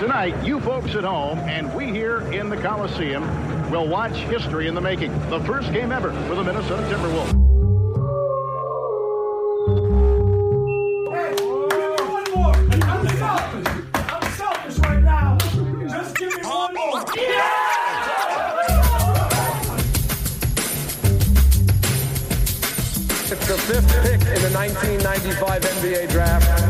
Tonight, you folks at home and we here in the Coliseum will watch history in the making. The first game ever for the Minnesota Timberwolves. Just give me one more. It's the fifth pick in the 1995 NBA draft.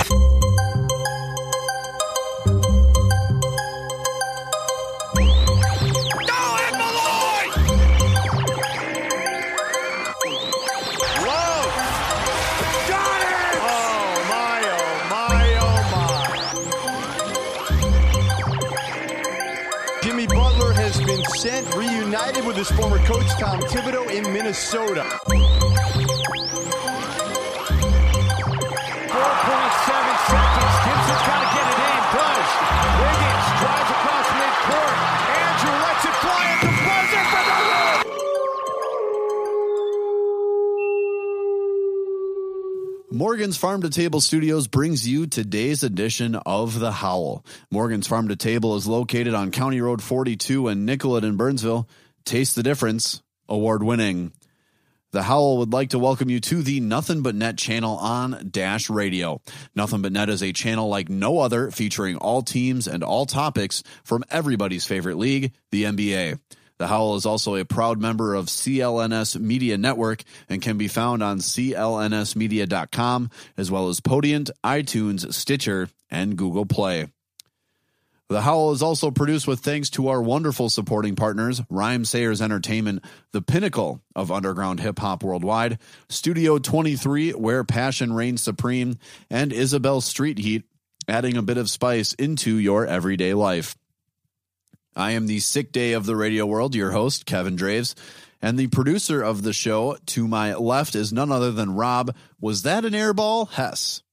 With his former coach Tom Thibodeau in Minnesota. 4.7 seconds. Gibson's got to get it in. Does. Wiggins drives across midcourt. Andrew lets it fly at the buzzer for the win. Morgan's Farm to Table Studios brings you today's edition of The Howl. Morgan's Farm to Table is located on County Road 42 in Nicollet in Burnsville. Taste the difference. Award winning. The Howl would like to welcome you to the Nothing But Net channel on Dash Radio. Nothing But Net is a channel like no other featuring all teams and all topics from everybody's favorite league, the NBA. The Howl is also a proud member of CLNS Media Network and can be found on clnsmedia.com as well as Podient, iTunes, Stitcher, and Google Play. The Howl is also produced with thanks to our wonderful supporting partners, Rhymesayers Entertainment, the pinnacle of underground hip hop worldwide, Studio 23, where passion reigns supreme, and Isabel Street Heat, adding a bit of spice into your everyday life. I am the sick day of the radio world, your host, Kevin Draves, and the producer of the show to my left is none other than Rob. Was that an airball? Hess.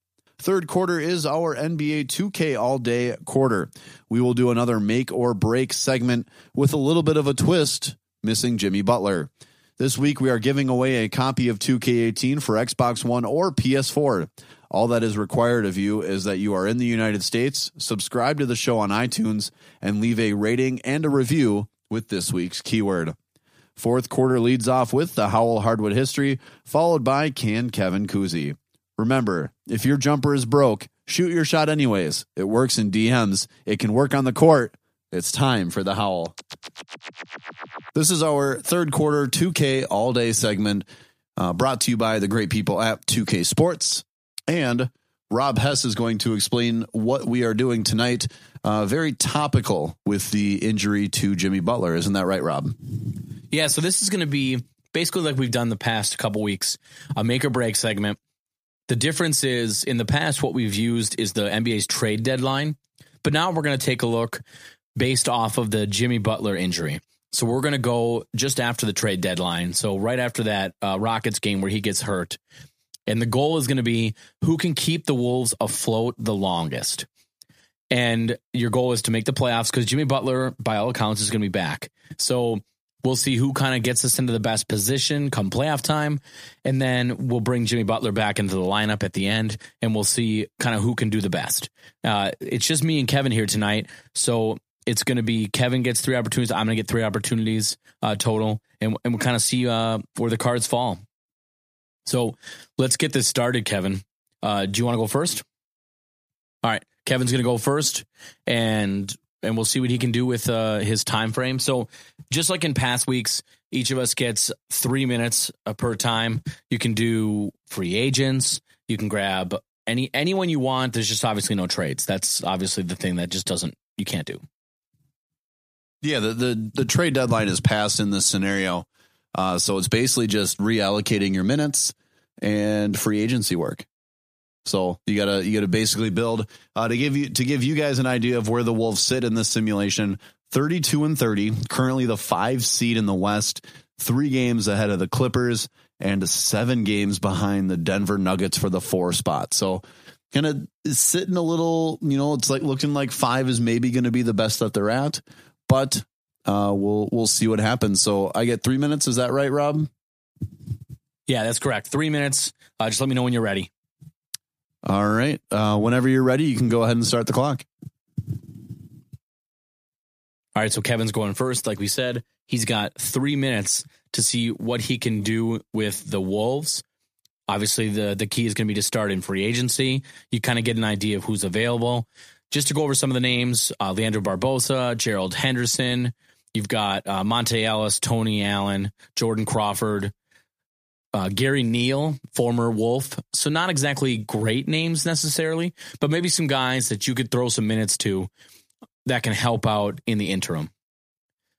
Third quarter is our NBA 2K all day quarter. We will do another make or break segment with a little bit of a twist, missing Jimmy Butler. This week we are giving away a copy of 2K18 for Xbox One or PS4. All that is required of you is that you are in the United States, subscribe to the show on iTunes, and leave a rating and a review with this week's keyword. Fourth quarter leads off with the Howl Hardwood history, followed by Can Kevin Cousy. Remember, if your jumper is broke, shoot your shot anyways. It works in DMs. It can work on the court. It's time for the Howl. This is our third quarter 2K all day segment uh, brought to you by the great people at 2K Sports. And Rob Hess is going to explain what we are doing tonight. Uh, very topical with the injury to Jimmy Butler. Isn't that right, Rob? Yeah, so this is going to be basically like we've done the past couple weeks, a make or break segment. The difference is in the past, what we've used is the NBA's trade deadline, but now we're going to take a look based off of the Jimmy Butler injury. So we're going to go just after the trade deadline. So right after that uh, Rockets game where he gets hurt. And the goal is going to be who can keep the Wolves afloat the longest. And your goal is to make the playoffs because Jimmy Butler, by all accounts, is going to be back. So we'll see who kind of gets us into the best position come playoff time. And then we'll bring Jimmy Butler back into the lineup at the end and we'll see kind of who can do the best. Uh, it's just me and Kevin here tonight. So it's going to be Kevin gets three opportunities. I'm going to get three opportunities uh, total. And, and we'll kind of see uh, where the cards fall. So let's get this started, Kevin. Uh, do you want to go first? All right, Kevin's going to go first, and and we'll see what he can do with uh, his time frame. So, just like in past weeks, each of us gets three minutes uh, per time. You can do free agents. You can grab any anyone you want. There's just obviously no trades. That's obviously the thing that just doesn't you can't do. Yeah, the the, the trade deadline is passed in this scenario, uh, so it's basically just reallocating your minutes and free agency work. So you gotta you gotta basically build uh, to give you to give you guys an idea of where the Wolves sit in this simulation. Thirty two and thirty, currently the five seed in the West, three games ahead of the Clippers and seven games behind the Denver Nuggets for the four spot. So kind of sitting a little, you know, it's like looking like five is maybe going to be the best that they're at, but uh, we'll we'll see what happens. So I get three minutes. Is that right, Rob? Yeah, that's correct. Three minutes. Uh, just let me know when you're ready. All right. Uh, whenever you're ready, you can go ahead and start the clock. All right, so Kevin's going first. Like we said, he's got three minutes to see what he can do with the Wolves. Obviously, the the key is going to be to start in free agency. You kind of get an idea of who's available. Just to go over some of the names: uh, Leandro Barbosa, Gerald Henderson. You've got uh, Monta Ellis, Tony Allen, Jordan Crawford, uh, Gary Neal, former Wolf. So not exactly great names necessarily, but maybe some guys that you could throw some minutes to that can help out in the interim.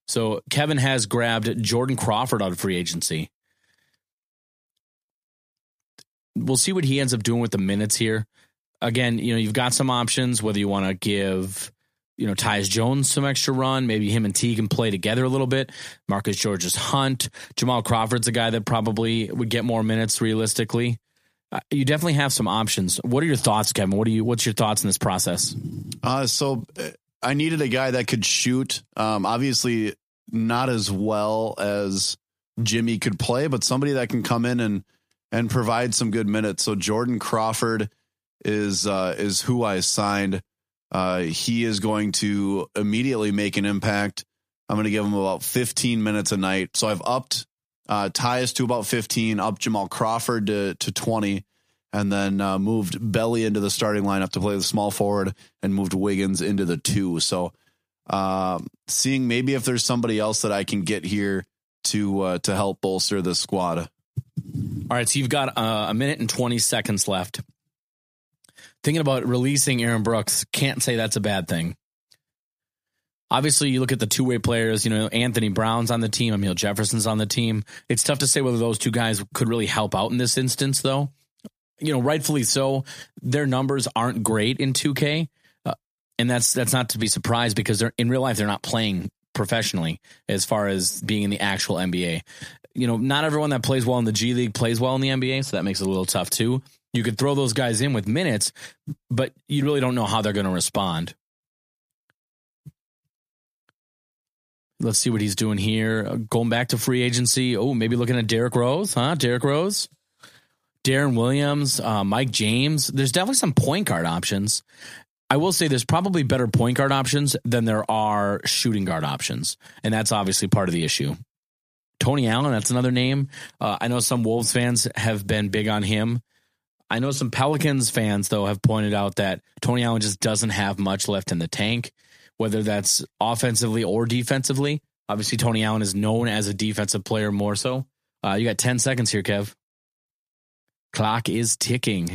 So Kevin has grabbed Jordan Crawford out of free agency. We'll see what he ends up doing with the minutes here. Again, you know, you've got some options whether you want to give, you know, Tyus Jones some extra run. Maybe him and T can play together a little bit. Marcus Georges Hunt. Jamal Crawford's a guy that probably would get more minutes realistically. Uh, you definitely have some options. What are your thoughts, Kevin? What do you? What's your thoughts in this process? Uh, so uh, I needed a guy that could shoot. Um, obviously, not as well as Jimmy could play, but somebody that can come in and and provide some good minutes. So Jordan Crawford is uh, is who I signed. Uh, he is going to immediately make an impact. I'm going to give him about 15 minutes a night. So I've upped uh, Tyus to about 15, up Jamal Crawford to to 20, and then uh, moved Belly into the starting lineup to play the small forward, and moved Wiggins into the two. So um, seeing maybe if there's somebody else that I can get here to uh, to help bolster the squad. All right, so you've got uh, a minute and 20 seconds left. Thinking about releasing Aaron Brooks, can't say that's a bad thing. Obviously, you look at the two way players, you know, Anthony Brown's on the team, Amile Jefferson's on the team. It's tough to say whether those two guys could really help out in this instance, though. You know, rightfully so. Their numbers aren't great in 2K. Uh, and that's that's not to be surprised because they're in real life they're not playing professionally as far as being in the actual NBA. You know, not everyone that plays well in the G League plays well in the NBA, so that makes it a little tough too. You could throw those guys in with minutes, but you really don't know how they're going to respond. Let's see what he's doing here. Uh, Going back to free agency. Oh, maybe looking at Derrick Rose, huh? Derrick Rose, Deron Williams, uh, Mike James. There's definitely some point guard options. I will say there's probably better point guard options than there are shooting guard options. And that's obviously part of the issue. Tony Allen, that's another name. Uh, I know some Wolves fans have been big on him. I know some Pelicans fans, though, have pointed out that Tony Allen just doesn't have much left in the tank, whether that's offensively or defensively. Obviously, Tony Allen is known as a defensive player more so. Uh, you got 10 seconds here, Kev. Clock is ticking.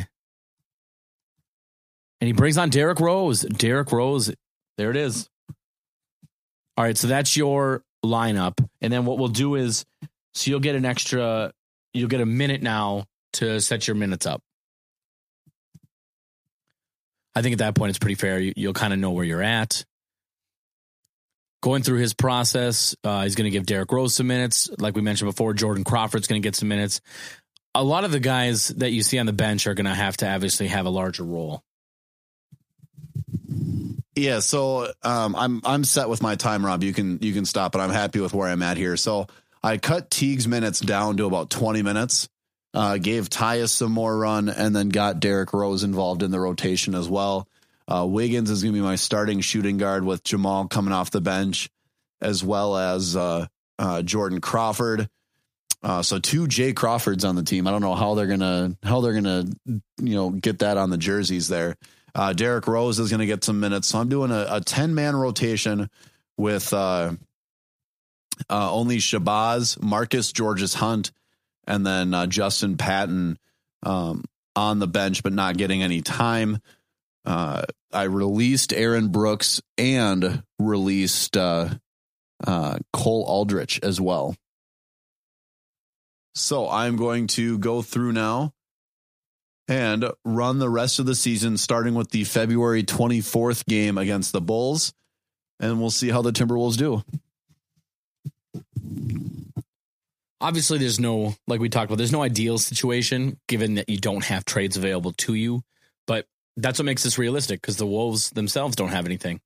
And he brings on Derrick Rose. Derrick Rose, there it is. All right, so that's your lineup. And then what we'll do is so you'll get an extra, you'll get a minute now to set your minutes up. I think at that point it's pretty fair. You, will kind of know where you're at. Going through his process, uh, he's going to give Derrick Rose some minutes. Like we mentioned before, Jordan Crawford's going to get some minutes. A lot of the guys that you see on the bench are going to have to obviously have a larger role. Yeah, so um, I'm I'm set with my time, Rob. You can you can stop, but I'm happy with where I'm at here. So I cut Teague's minutes down to about 20 minutes. Uh, gave Tyus some more run, and then got Derrick Rose involved in the rotation as well. Uh, Wiggins is going to be my starting shooting guard with Jamal coming off the bench, as well as uh, uh Jordan Crawford. Uh, so two Jay Crawfords on the team. I don't know how they're gonna how they're gonna you know get that on the jerseys there. Uh, Derrick Rose is going to get some minutes. So I'm doing a, a 10 man rotation with uh, uh, only Shabazz, Marcus Georges Hunt, and then uh, Justin Patton um, on the bench, but not getting any time. Uh, I released Aaron Brooks and released uh, uh, Cole Aldrich as well. So I'm going to go through now and run the rest of the season, starting with the February 24th game against the Bulls. And we'll see how the Timberwolves do. Obviously there's no like we talked about there's no ideal situation given that you don't have trades available to you but that's what makes this realistic because the wolves themselves don't have anything.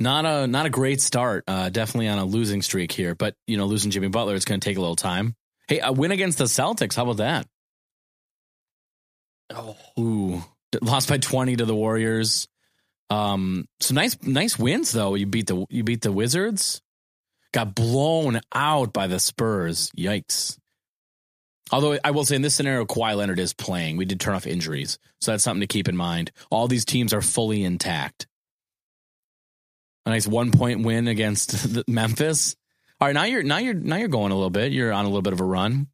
Not a not a great start uh, definitely on a losing streak here but you know losing jimmy butler it's going to take a little time. Hey a win against the celtics how about that? Oh. Ooh lost by 20 to the warriors. Um so nice nice wins though. You beat the you beat the wizards got blown out by the Spurs. Yikes. Although I will say in this scenario, Kawhi Leonard is playing. We did turn off injuries. So that's something to keep in mind. All these teams are fully intact. A nice one point win against Memphis. All right, now you're now you're now you're going a little bit. You're on a little bit of a run.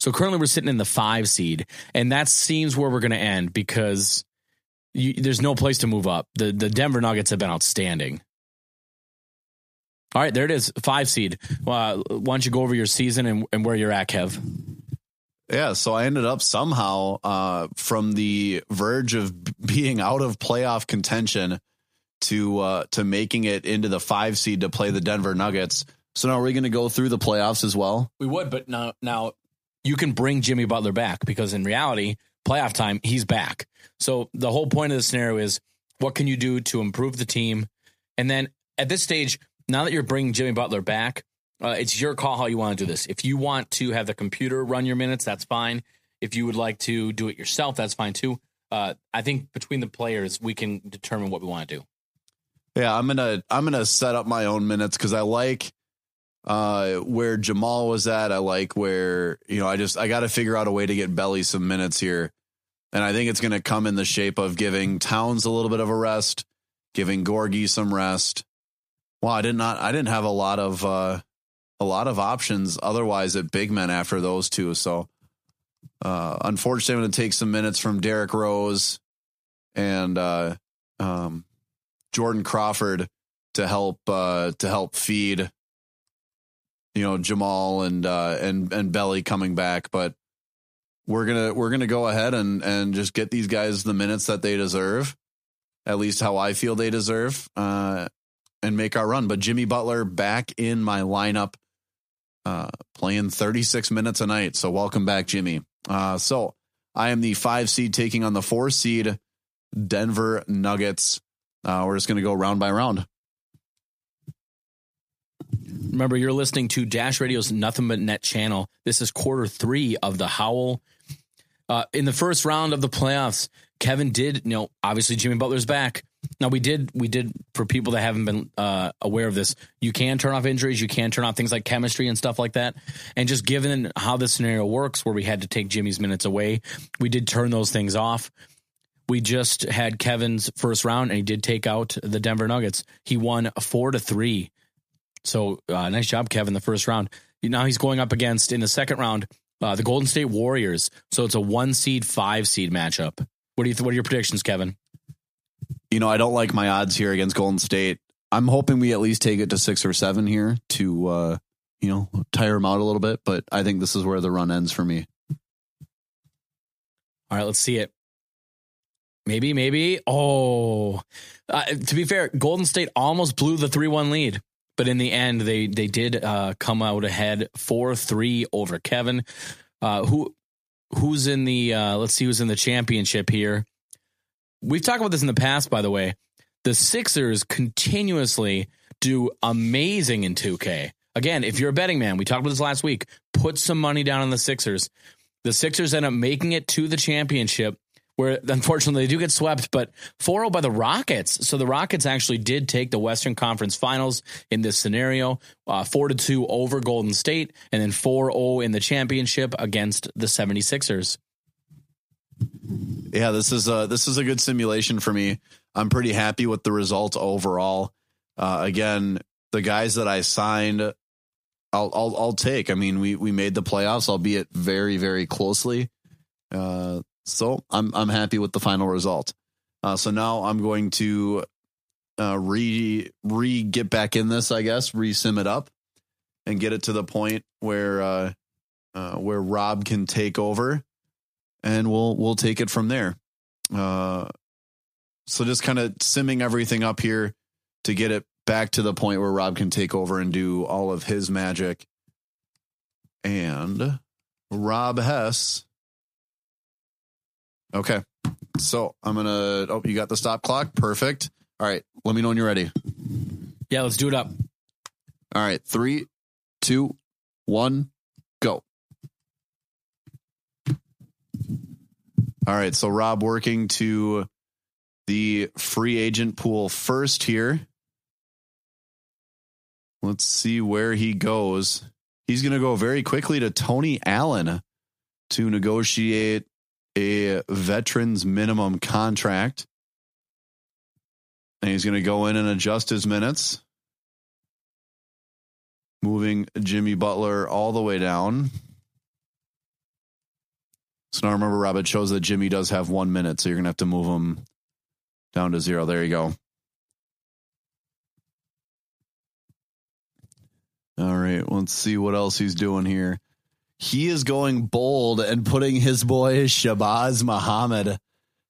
So currently we're sitting in the five seed, and that seems where we're going to end because you, there's no place to move up. The the Denver Nuggets have been outstanding. All right, there it is. Five seed. Uh, why don't you go over your season and, and where you're at, Kev? Yeah, so I ended up somehow uh, from the verge of being out of playoff contention to uh, to making it into the five seed to play the Denver Nuggets. So now are we going to go through the playoffs as well? We would, but now now you can bring Jimmy Butler back because in reality, playoff time, he's back. So the whole point of the scenario is what can you do to improve the team? And then at this stage, now that you're bringing Jimmy Butler back, uh, it's your call how you want to do this. If you want to have the computer run your minutes, that's fine. If you would like to do it yourself, that's fine too. Uh, I think between the players, we can determine what we want to do. Yeah, I'm gonna I'm gonna set up my own minutes because I like uh, where Jamal was at. I like where you know I just I got to figure out a way to get Belly some minutes here, and I think it's to come in the shape of giving Towns a little bit of a rest, giving Gorgui some rest, well, I did not. I didn't have a lot of uh, a lot of options otherwise at big men after those two. So, uh, unfortunately, I'm going to take some minutes from Derrick Rose and uh, um, Jordan Crawford to help uh, to help feed you know Jamal and uh, and and Belly coming back, but we're gonna we're gonna go ahead and and just get these guys the minutes that they deserve, at least how I feel they deserve, uh, and make our run. But Jimmy Butler back in my lineup, uh, playing 36 minutes a night. So welcome back, Jimmy. Uh, so I am the five seed taking on the four seed Denver Nuggets. Uh, we're just going to go round by round. Remember, you're listening to Dash Radio's Nothing But Net channel. This is quarter three of the Howl. Uh, in the first round of the playoffs, Kevin did, you know, obviously Jimmy Butler's back. Now we did we did for people that haven't been uh, aware of this, you can turn off injuries, you can turn off things like chemistry and stuff like that. And just given how this scenario works, where we had to take Jimmy's minutes away, we did turn those things off. We just had Kevin's first round, and he did take out the Denver Nuggets. He won four to three. So uh, nice job, Kevin. The first round. Now he's going up against in the second round uh, the Golden State Warriors. So it's a one seed, five seed matchup. What do you? Th- what are your predictions, Kevin? You know, I don't like my odds here against Golden State. I'm hoping we at least take it to six or seven here to, uh, you know, tire them out a little bit. But I think this is where the run ends for me. All right, let's see it. Maybe, maybe. Oh, uh, to be fair, Golden State almost blew the three-one lead, but in the end, they they did uh, come out ahead four-three over Kevin. Uh, who who's in the? Uh, let's see who's in the championship here. We've talked about this in the past, by the way. The Sixers continuously do amazing in 2K. Again, if you're a betting man, we talked about this last week, put some money down on the Sixers. The Sixers end up making it to the championship where unfortunately they do get swept, but 4 0 by the Rockets. So the Rockets actually did take the Western Conference Finals in this scenario, uh, 4 to 2 over Golden State, and then 4 0 in the championship against the 76ers. Yeah, this is a this is a good simulation for me. I'm pretty happy with the result overall. Uh, again, the guys that I signed, I'll I'll I'll take. I mean, we we made the playoffs, albeit very very closely. Uh, so I'm I'm happy with the final result. Uh, so now I'm going to uh, re re get back in this, I guess, re sim it up, and get it to the point where uh, uh, where Rob can take over and we'll we'll take it from there. Uh, so just kind of simming everything up here to get it back to the point where Rob can take over and do all of his magic. and Rob Hess. Okay. So I'm going to. Oh, you got the stop clock? Perfect. All right. Let me know when you're ready. Yeah, let's do it up. All right. Three, two, one, All right. So Rob working to the free agent pool first here. Let's see where he goes. He's going to go very quickly to Tony Allen to negotiate a veterans minimum contract. And he's going to go in and adjust his minutes. Moving Jimmy Butler all the way down. So now remember, Rob, it shows that Jimmy does have one minute. So you're going to have to move him down to zero. There you go. All right, let's see what else he's doing here. He is going bold and putting his boy Shabazz Muhammad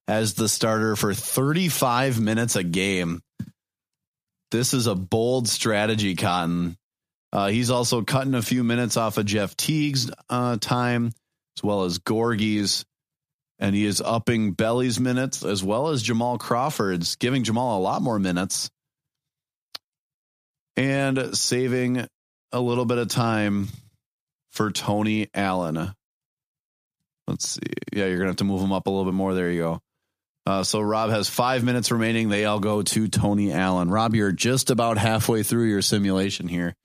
as the starter for 35 minutes a game. This is a bold strategy, Cotton. Uh, he's also cutting a few minutes off of Jeff Teague's uh, time, as well as Gorgui's, and he is upping Belly's minutes as well as Jamal Crawford's, giving Jamal a lot more minutes and saving a little bit of time for Tony Allen. Let's see. Yeah, you're going to have to move him up a little bit more. There you go. Uh, so Rob has five minutes remaining. They all go to Tony Allen. Rob, you're just about halfway through your simulation here.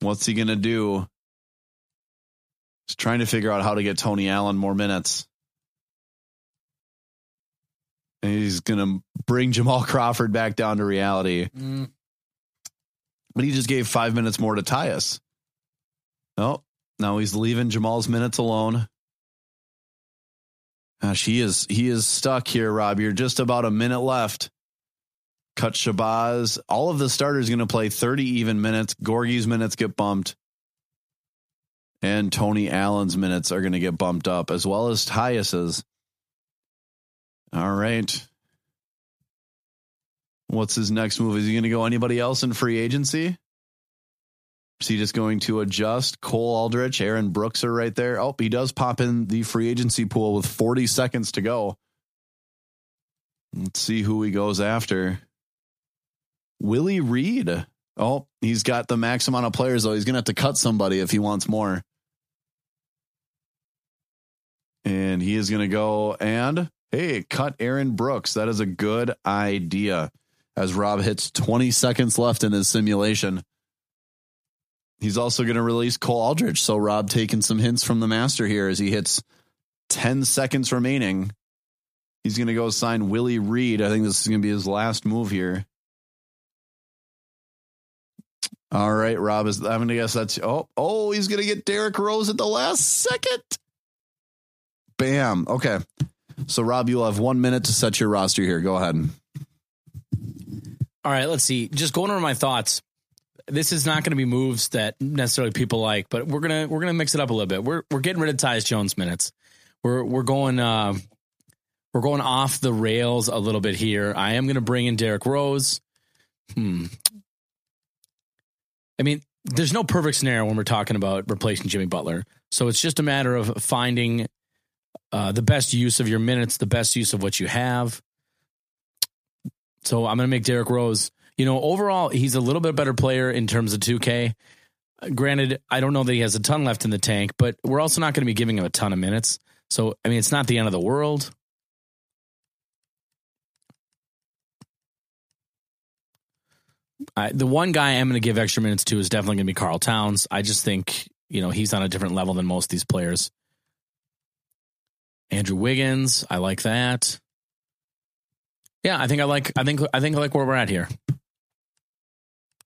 What's he going to do? He's trying to figure out how to get Tony Allen more minutes. And he's going to bring Jamal Crawford back down to reality. Mm. But he just gave five minutes more to Tyus. Oh, now he's leaving Jamal's minutes alone. Gosh, he is he is stuck here, Rob. You're just about a minute left. Cut Shabazz. All of the starters going to play 30 even minutes. Gorgui's minutes get bumped. And Tony Allen's minutes are going to get bumped up, as well as Tyus's. All right. What's his next move? Is he going to go anybody else in free agency? Is he just going to adjust? Cole Aldrich, Aaron Brooks are right there. Oh, he does pop in the free agency pool with 40 seconds to go. Let's see who he goes after. Willie Reed. Oh, he's got the max amount of players, though. He's going to have to cut somebody if he wants more. And he is going to go and, hey, cut Aaron Brooks. That is a good idea. As Rob hits 20 seconds left in his simulation. He's also going to release Cole Aldrich. So Rob taking some hints from the master here as he hits 10 seconds remaining. He's going to go sign Willie Reed. I think this is going to be his last move here. All right, Rob is. I'm to guess that's. Oh, oh, he's going to get Derrick Rose at the last second. Bam. Okay. So, Rob, you'll have one minute to set your roster here. Go ahead. All right, let's see. Just going over my thoughts. This is not going to be moves that necessarily people like, but we're gonna we're gonna mix it up a little bit. We're we're getting rid of Tyus Jones minutes. We're we're going uh, we're going off the rails a little bit here. I am to bring in Derrick Rose. Hmm. I mean, there's no perfect scenario when we're talking about replacing Jimmy Butler. So it's just a matter of finding uh, the best use of your minutes, the best use of what you have. So I'm going to make Derrick Rose. You know, overall, he's a little bit better player in terms of 2K. Granted, I don't know that he has a ton left in the tank, but we're also not going to be giving him a ton of minutes. So, I mean, it's not the end of the world. I, the one guy I'm going to give extra minutes to is definitely going to be Karl Towns. I just think, you know, he's on a different level than most of these players. Andrew Wiggins, I like that. Yeah, I think I like I think I think I like where we're at here.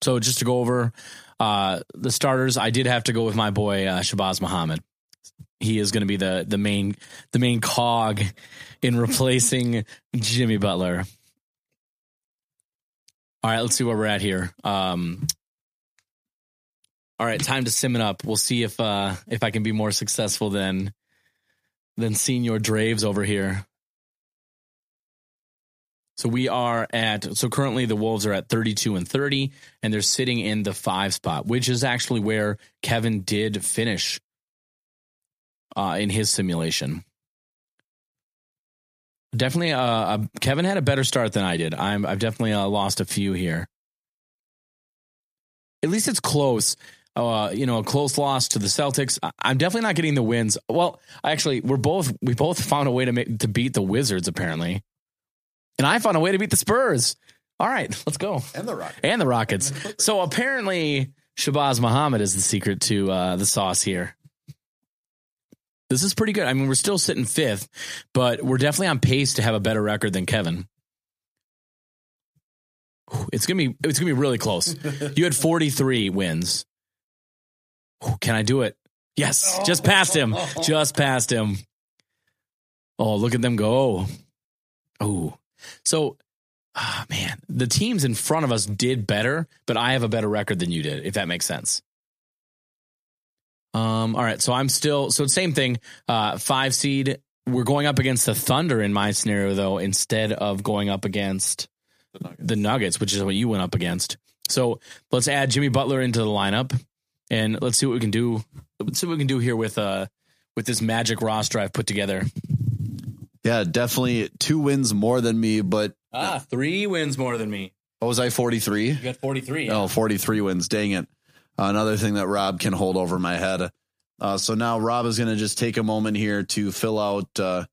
So just to go over uh, the starters, I did have to go with my boy uh, Shabazz Muhammad. He is going to be the the main the main cog in replacing Jimmy Butler. All right, let's see where we're at here. Um, all right, time to sim it up. We'll see if uh, if I can be more successful than than Senior Draves over here. So we are at so currently the Wolves are at 32 and 30 and they're sitting in the 5 spot, which is actually where Kevin did finish uh, in his simulation. Definitely uh, uh, Kevin had a better start than I did. I'm I've definitely uh, lost a few here. At least it's close. Uh, you know, a close loss to the Celtics. I'm definitely not getting the wins. Well, actually, we're both we both found a way to make to beat the Wizards apparently, and I found a way to beat the Spurs. All right, let's go. And the Rockets. And the Rockets. So apparently, Shabazz Muhammad is the secret to uh, the sauce here. This is pretty good. I mean, we're still sitting fifth, but we're definitely on pace to have a better record than Kevin. It's gonna be it's gonna be really close. You had 43 wins. Whew, Can I do it? Yes, just past him. Just past him. Oh, look at them go. Oh. So ah, man, the teams in front of us did better, but I have a better record than you did, if that makes sense. Um, all right, so I'm still so same thing. Uh, five seed. We're going up against the Thunder in my scenario, though, instead of going up against the Nuggets, which is what you went up against. So let's add Jimmy Butler into the lineup, and let's see what we can do. Let's see what we can do here with uh with this magic roster I've put together. Yeah, definitely two wins more than me, but Ah, three wins more than me. what was I, 43? You got 43. Oh, 43 wins. Dang it. Another thing that Rob can hold over my head. Uh, so now Rob is going to just take a moment here to fill out uh,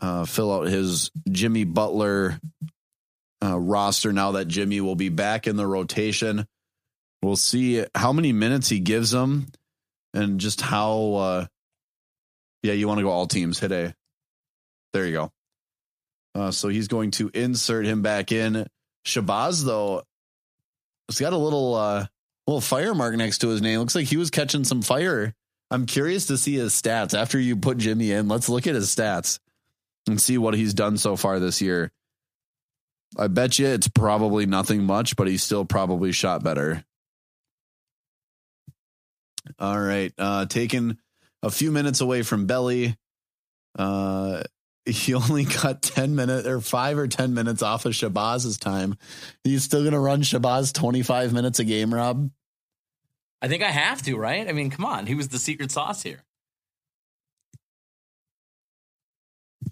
uh, fill out his Jimmy Butler uh, roster now that Jimmy will be back in the rotation. We'll see how many minutes he gives them and just how. Uh, yeah, you want to go all teams. Hit A. There you go. Uh, so he's going to insert him back in. Shabazz, though, he's got a little uh, little fire mark next to his name. Looks like he was catching some fire. I'm curious to see his stats after you put Jimmy in. Let's look at his stats and see what he's done so far this year. I bet you it's probably nothing much, but he's still probably shot better. All right, uh, taking a few minutes away from Belly. Uh, he only got 10 minutes or five or 10 minutes off of Shabazz's time. He's still going to run Shabazz 25 minutes a game, Rob. I think I have to, right? I mean, come on. He was the secret sauce here.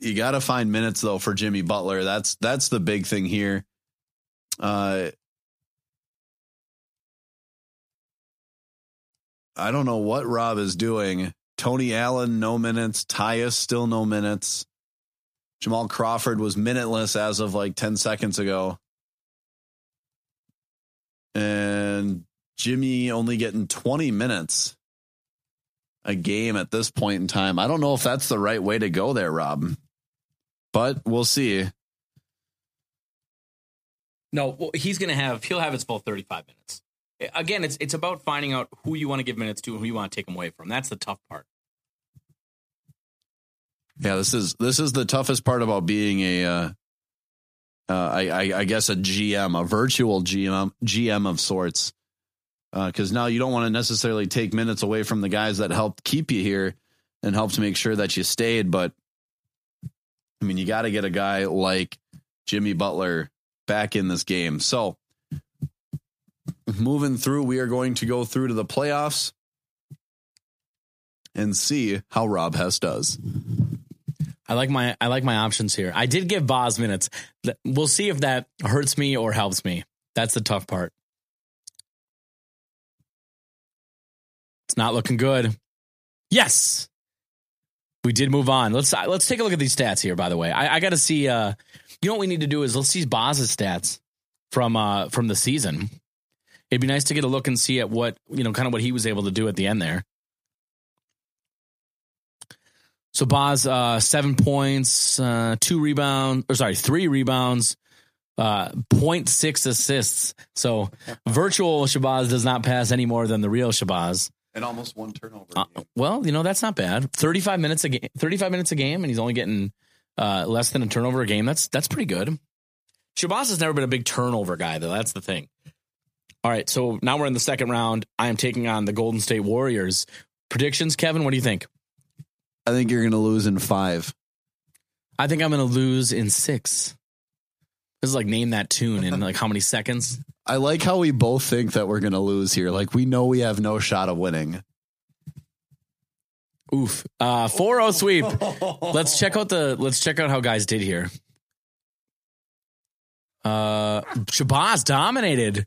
You got to find minutes though for Jimmy Butler. That's that's the big thing here. Uh I don't know what Rob is doing. Tony Allen no minutes, Tyus still no minutes. Jamal Crawford was minuteless as of like 10 seconds ago. And Jimmy only getting 20 minutes a game at this point in time. I don't know if that's the right way to go there, Rob. But we'll see. No, he's going to have, he'll have his full 35 minutes. Again, it's it's about finding out who you want to give minutes to and who you want to take them away from. That's the tough part. Yeah, this is this is the toughest part about being a uh, uh, I, I I guess a GM, a virtual GM GM of sorts. Because now you don't want to necessarily take minutes away from the guys that helped keep you here and helped make sure that you stayed. But I mean, you got to get a guy like Jimmy Butler back in this game. So moving through, we are going to go through to the playoffs and see how Rob Hess does. I like my I like my options here. I did give Boz minutes. We'll see if that hurts me or helps me. That's the tough part. It's not looking good. Yes. We did move on. Let's let's take a look at these stats here. By the way, I, I got to see. Uh, you know what we need to do is let's see Boz's stats from uh from the season. It'd be nice to get a look and see at what you know, kind of what he was able to do at the end there. So Boz, uh, seven points, uh, two rebounds, or sorry, three rebounds, uh, 0.6 assists. So virtual Shabazz does not pass any more than the real Shabazz. And almost one turnover. Uh, well, you know that's not bad. Thirty-five minutes a game. Thirty-five minutes a game, and he's only getting uh, less than a turnover a game. That's that's pretty good. Shabazz has never been a big turnover guy, though. That's the thing. All right, so now we're in the second round. I am taking on the Golden State Warriors. Predictions, Kevin. What do you think? I think you're going to lose in five. I think I'm going to lose in six. This is like name that tune in like how many seconds? I like how we both think that we're going to lose here. Like we know we have no shot of winning. Oof. Uh 4-0 sweep. let's check out the let's check out how guys did here. Uh Shabazz dominated.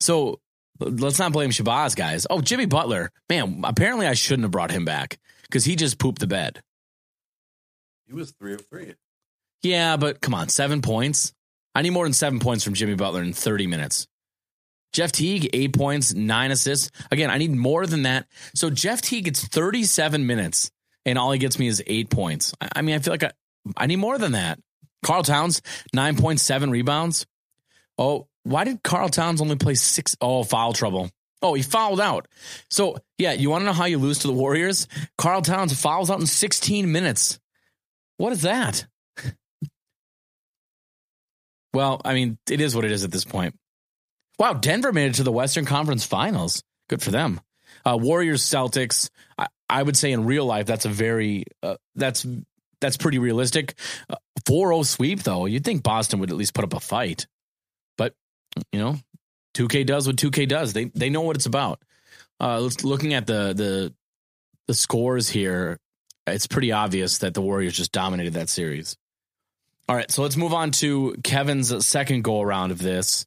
So let's not blame Shabazz, guys. Oh, Jimmy Butler. Man, apparently I shouldn't have brought him back because he just pooped the bed. He was three of three. Yeah, but come on, seven points. I need more than seven points from Jimmy Butler in 30 minutes. Jeff Teague, eight points, nine assists. Again, I need more than that. So Jeff Teague gets 37 minutes, and all he gets me is eight points. I, I mean, I feel like I, I need more than that. Karl Towns, 9.7 rebounds. Oh, why did Karl Towns only play six? Oh, foul trouble. Oh, he fouled out. So, yeah, you want to know how you lose to the Warriors? Karl Towns fouls out in 16 minutes. What is that? well, I mean, it is what it is at this point. Wow, Denver made it to the Western Conference Finals. Good for them. Uh, Warriors, Celtics. I, I, would say in real life, that's a very uh, that's that's pretty realistic. Uh, 4-0 sweep though. You'd think Boston would at least put up a fight, you know, 2K does what 2K does. They they know what it's about. Uh, looking at the the the scores here, it's pretty obvious that the Warriors just dominated that series. All right, so let's move on to Kevin's second go around of this.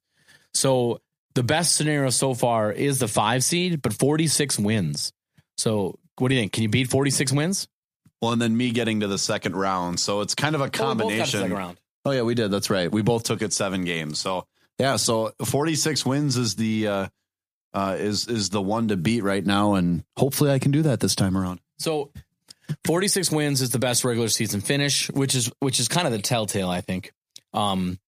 So the best scenario so far is the five seed, but 46 wins. So what do you think? Can you beat 46 wins? Well, and then me getting to the second round. So it's kind of a combination. Oh, oh yeah, we did. That's right. We both took it seven games. So yeah, so 46 wins is the uh, uh, is is the one to beat right now, and hopefully I can do that this time around. So 46 wins is the best regular season finish, which is which is kind of the telltale, I think. Um,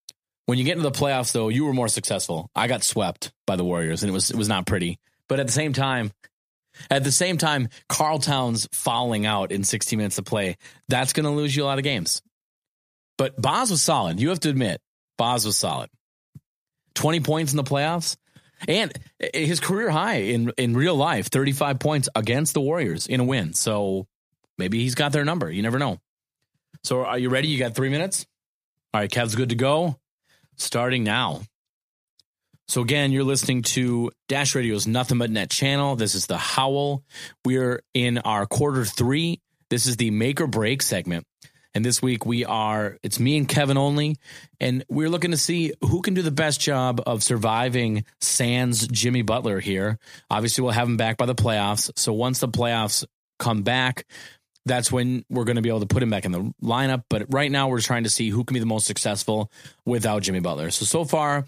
when you get into the playoffs, though, you were more successful. I got swept by the Warriors, and it was it was not pretty. But at the same time, at the same time, Karl Towns fouling out in 60 minutes of play, that's going to lose you a lot of games. But Boz was solid. You have to admit, Boz was solid. 20 points in the playoffs. And his career high in, in real life, 35 points against the Warriors in a win. So maybe he's got their number. You never know. So are you ready? You got three minutes? All right, Kev's good to go starting now. So again, you're listening to Dash Radio's Nothing But Net channel. This is the Howl. We're in our quarter three. This is the make or break segment. And this week we are, it's me and Kevin only. And we're looking to see who can do the best job of surviving Sans Jimmy Butler here. Obviously, we'll have him back by the playoffs. So once the playoffs come back, that's when we're going to be able to put him back in the lineup. But right now, we're trying to see who can be the most successful without Jimmy Butler. So so far,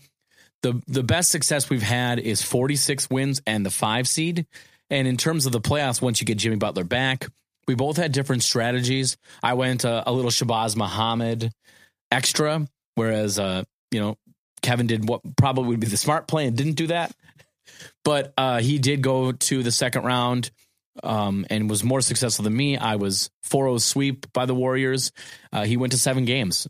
the the best success we've had is 46 wins and the five seed. And in terms of the playoffs, once you get Jimmy Butler back, we both had different strategies. I went a, a little Shabazz Muhammad extra, whereas uh, you know Kevin did what probably would be the smart play and didn't do that. But uh, he did go to the second round um, and was more successful than me. I was 4 0 sweep by the Warriors. Uh, he went to seven games.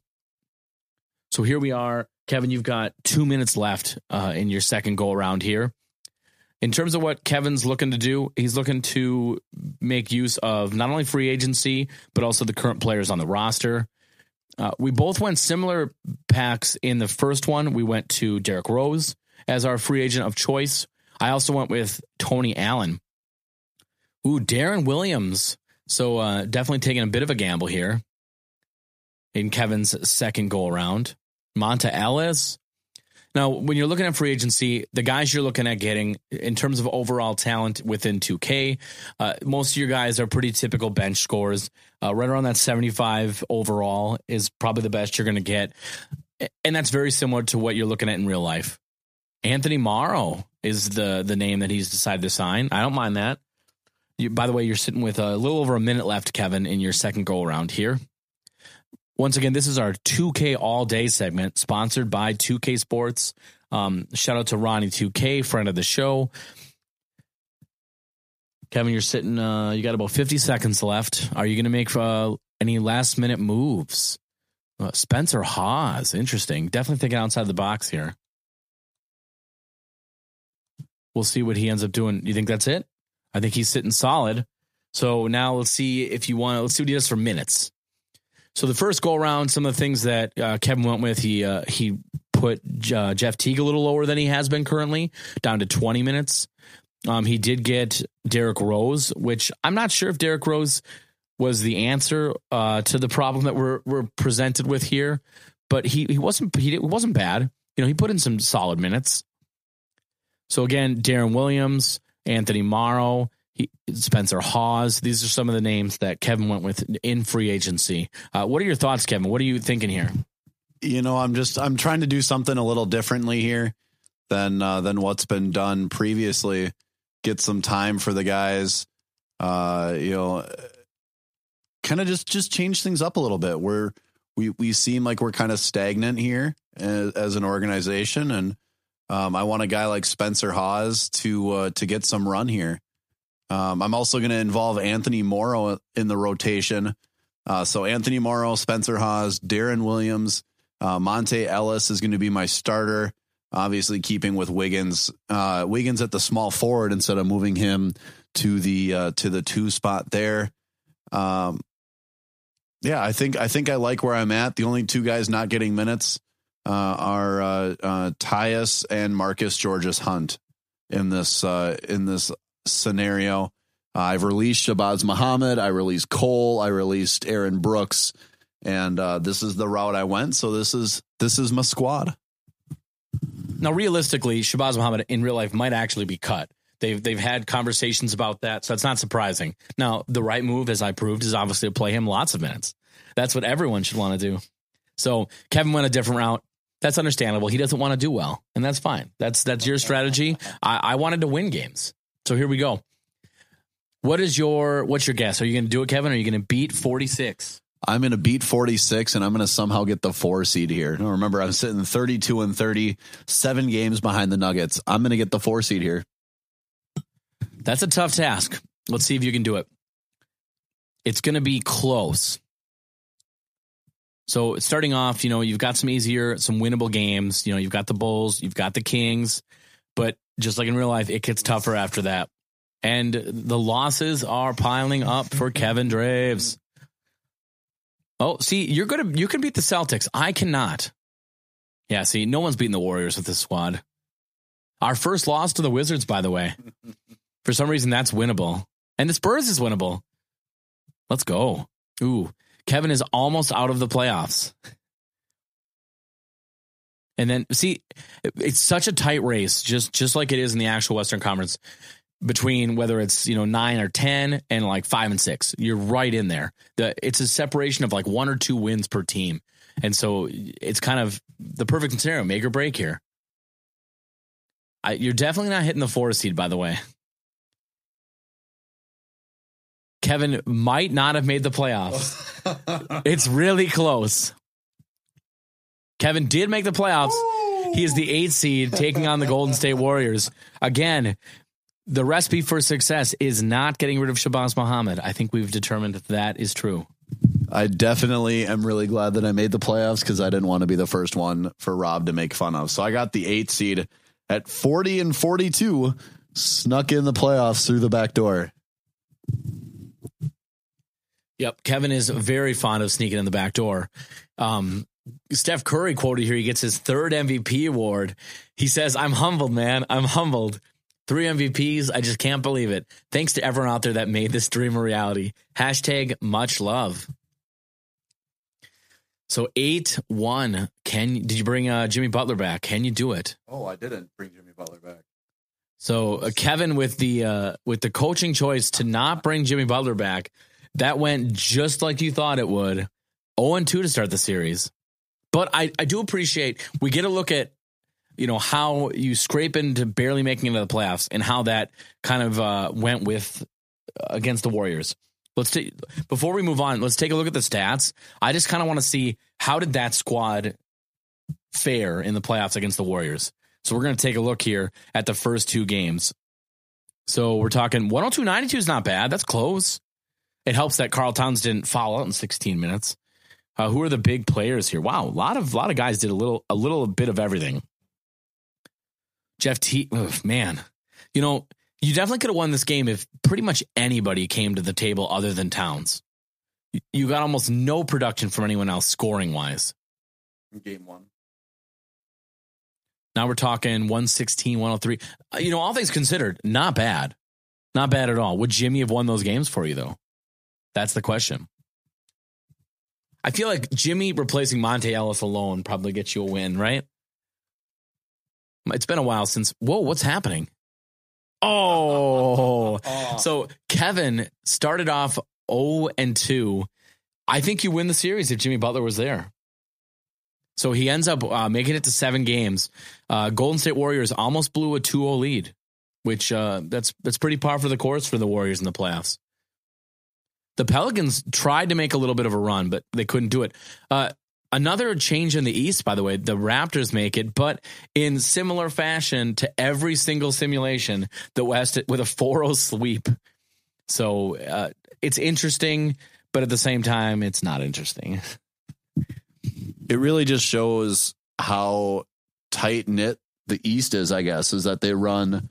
So here we are. Kevin, you've got two minutes left uh, in your second go around here. In terms of what Kevin's looking to do, he's looking to make use of not only free agency, but also the current players on the roster. Uh, we both went similar packs in the first one. We went to Derrick Rose as our free agent of choice. I also went with Tony Allen. Ooh, Deron Williams. So uh, definitely taking a bit of a gamble here in Kevin's second go around. Monta Ellis. Now, when you're looking at free agency, the guys you're looking at getting in terms of overall talent within 2K, uh, most of your guys are pretty typical bench scores. Uh, right around that 75 overall is probably the best you're going to get. And that's very similar to what you're looking at in real life. Anthony Morrow is the the name that he's decided to sign. I don't mind that. You, by the way, you're sitting with a little over a minute left, Kevin, in your second go around here. Once again, this is our 2K all day segment sponsored by 2K Sports. Um, shout out to Ronnie 2K, friend of the show. Kevin, you're sitting, uh, you got about 50 seconds left. Are you going to make uh, any last minute moves? Uh, Spencer Hawes, interesting. Definitely thinking outside the box here. We'll see what he ends up doing. You think that's it? I think he's sitting solid. So now let's see if you want. Let's see what he does for minutes. So the first go around, some of the things that uh, Kevin went with, he uh, he put uh, Jeff Teague a little lower than he has been currently, down to 20 minutes. Um, he did get Derrick Rose, which I'm not sure if Derrick Rose was the answer uh, to the problem that we're we're presented with here, but he he wasn't he wasn't bad. You know, he put in some solid minutes. So again, Deron Williams, Anthony Morrow, he, Spencer Hawes. These are some of the names that Kevin went with in free agency. Uh, what are your thoughts, Kevin? What are you thinking here? You know, I'm just I'm trying to do something a little differently here than uh, than what's been done previously. Get some time for the guys. Uh, you know, kind of just just change things up a little bit. We're we we seem like we're kind of stagnant here as, as an organization, and um, I want a guy like Spencer Hawes to uh, to get some run here. Um, I'm also going to involve Anthony Morrow in the rotation. Uh, so Anthony Morrow, Spencer Hawes, Deron Williams, uh, Monta Ellis is going to be my starter. Obviously, keeping with Wiggins, uh, Wiggins at the small forward instead of moving him to the uh, to the two spot there. Um, yeah, I think I think I like where I'm at. The only two guys not getting minutes uh, are uh, uh, Tyus and Marcus Georges Hunt in this in this scenario. I've released Shabazz Muhammad. I released Cole. I released Aaron Brooks, and uh, this is the route I went. So this is this is my squad. Now, realistically, Shabazz Muhammad in real life might actually be cut. They've they've had conversations about that, so it's not surprising. Now, the right move, as I proved, is obviously to play him lots of minutes. That's what everyone should want to do. So Kevin went a different route. That's understandable. He doesn't want to do well, and that's fine. That's that's your strategy. I, I wanted to win games, so here we go. What is your what's your guess? Are you going to do it, Kevin? Or are you going to beat forty six? I'm going to beat 46 and I'm going to somehow get the four seed here. Now, remember, I'm sitting 32 and 30, seven games behind the Nuggets. I'm going to get the four seed here. That's a tough task. Let's see if you can do it. It's going to be close. So starting off, you know, you've got some easier, some winnable games. You know, you've got the Bulls, you've got the Kings, but just like in real life, it gets tougher after that. And the losses are piling up for Kevin Draves. Oh, see, you're gonna you can beat the Celtics. I cannot. Yeah, see, no one's beating the Warriors with this squad. Our first loss to the Wizards, by the way. For some reason, that's winnable. And the Spurs is winnable. Let's go. Ooh, Kevin is almost out of the playoffs. And then see, it's such a tight race, just just like it is in the actual Western Conference, between whether it's you know nine or ten and like five and six. You're right in there. The it's a separation of like one or two wins per team, and so it's kind of the perfect scenario, make or break here. I, you're definitely not hitting the four seed, by the way. Kevin might not have made the playoffs. it's really close. Kevin did make the playoffs. He is the eighth seed taking on the Golden State Warriors. Again, the recipe for success is not getting rid of Shabazz Muhammad. I think we've determined that that is true. I definitely am really glad that I made the playoffs because I didn't want to be the first one for Rob to make fun of. So I got the eighth seed at 40 and 42, snuck in the playoffs through the back door. Yep. Kevin is very fond of sneaking in the back door. Um, Steph Curry quoted here. He gets his third MVP award. He says, I'm humbled, man. I'm humbled. Three MVPs. I just can't believe it. Thanks to everyone out there that made this dream a reality. Hashtag much love. So eight one. Can did you bring uh, Jimmy Butler back? Can you do it? Oh, I didn't bring Jimmy Butler back. So uh, Kevin with the uh, with the coaching choice to not bring Jimmy Butler back, that went just like you thought it would. 0 and 2 to start the series. But I, I do appreciate we get a look at you know how you scrape into barely making it into the playoffs and how that kind of uh, went with uh, against the Warriors. Let's take before we move on. Let's take a look at the stats. I just kind of want to see how did that squad fare in the playoffs against the Warriors. So we're going to take a look here at the first two games. So we're talking 102.92 is not bad. That's close. It helps that Karl Towns didn't foul out in 16 minutes. Uh, who are the big players here? Wow, a lot of a lot of guys did a little a little bit of everything. Jeff Teague, man, you know you definitely could have won this game if pretty much anybody came to the table other than Towns. you got almost no production from anyone else scoring wise. Game one. Now we're talking 116, 103. Uh, You know, all things considered, not bad. Not bad at all. Would Jimmy have won those games for you, though? That's the question. I feel like Jimmy replacing Monta Ellis alone probably gets you a win, right? It's been a while since. Whoa, what's happening? Oh, so Kevin started off 0 and 2. I think you win the series if Jimmy Butler was there. So he ends up uh, making it to seven games. Uh, Golden State Warriors almost blew a 2-0 lead, which uh, that's that's pretty par for the course for the Warriors in the playoffs. The Pelicans tried to make a little bit of a run, but they couldn't do it. Uh, another change in the East, by the way, the Raptors make it, but in similar fashion to every single simulation, the West with a 4-0 sweep. So uh, it's interesting, but at the same time, it's not interesting. It really just shows how tight knit the East is, I guess, is that they run,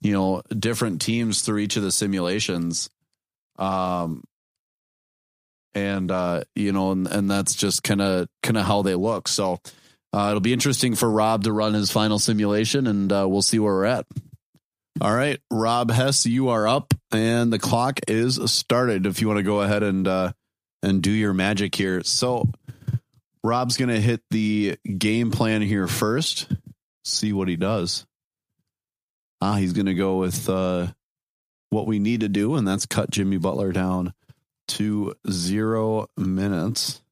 you know, different teams through each of the simulations. Um, and uh, you know, and, and that's just kind of kind of how they look. So uh, it'll be interesting for Rob to run his final simulation, and uh, we'll see where we're at. All right, Rob Hess, you are up, and the clock is started. If you want to go ahead and uh, and do your magic here, so Rob's going to hit the game plan here first. See what he does. Ah, he's going to go with uh, what we need to do, and that's cut Jimmy Butler down to zero minutes.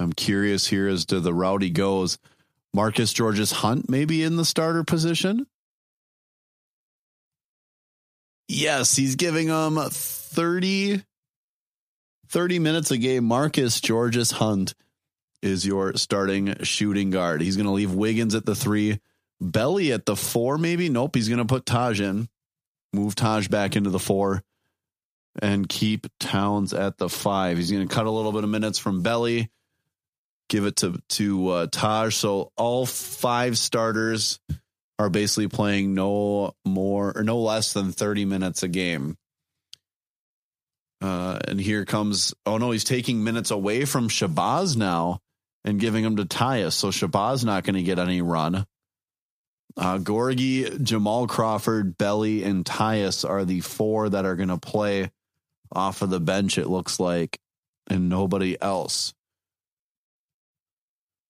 I'm curious here as to the route he goes. Marcus Georges Hunt maybe in the starter position. Yes, he's giving him 30, 30 minutes a game. Marcus Georges Hunt is your starting shooting guard. He's going to leave Wiggins at the three, Belly at the four, maybe. Nope, he's going to put Taj in move Taj back into the four and keep Towns at the five. He's going to cut a little bit of minutes from Belly, give it to to uh, Taj. So all five starters are basically playing no more or no less than thirty minutes a game. Uh, and here comes oh no, he's taking minutes away from Shabazz now and giving them to Tyus. So Shabazz not going to get any run. Uh, Gorgui, Jamal Crawford, Belly, and Tyus are the four that are going to play off of the bench, it looks like, and nobody else.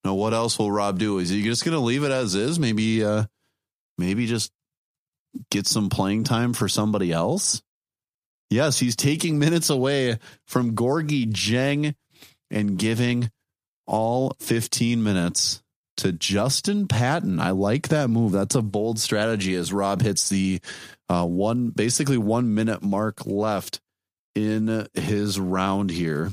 Now, what else will Rob do? Is he just going to leave it as is? Maybe, uh, maybe just get some playing time for somebody else? Yes, he's taking minutes away from Gorgui Dieng and giving all 15 minutes to Justin Patton. I like that move. That's a bold strategy as Rob hits the uh, one, basically one minute mark left in his round here.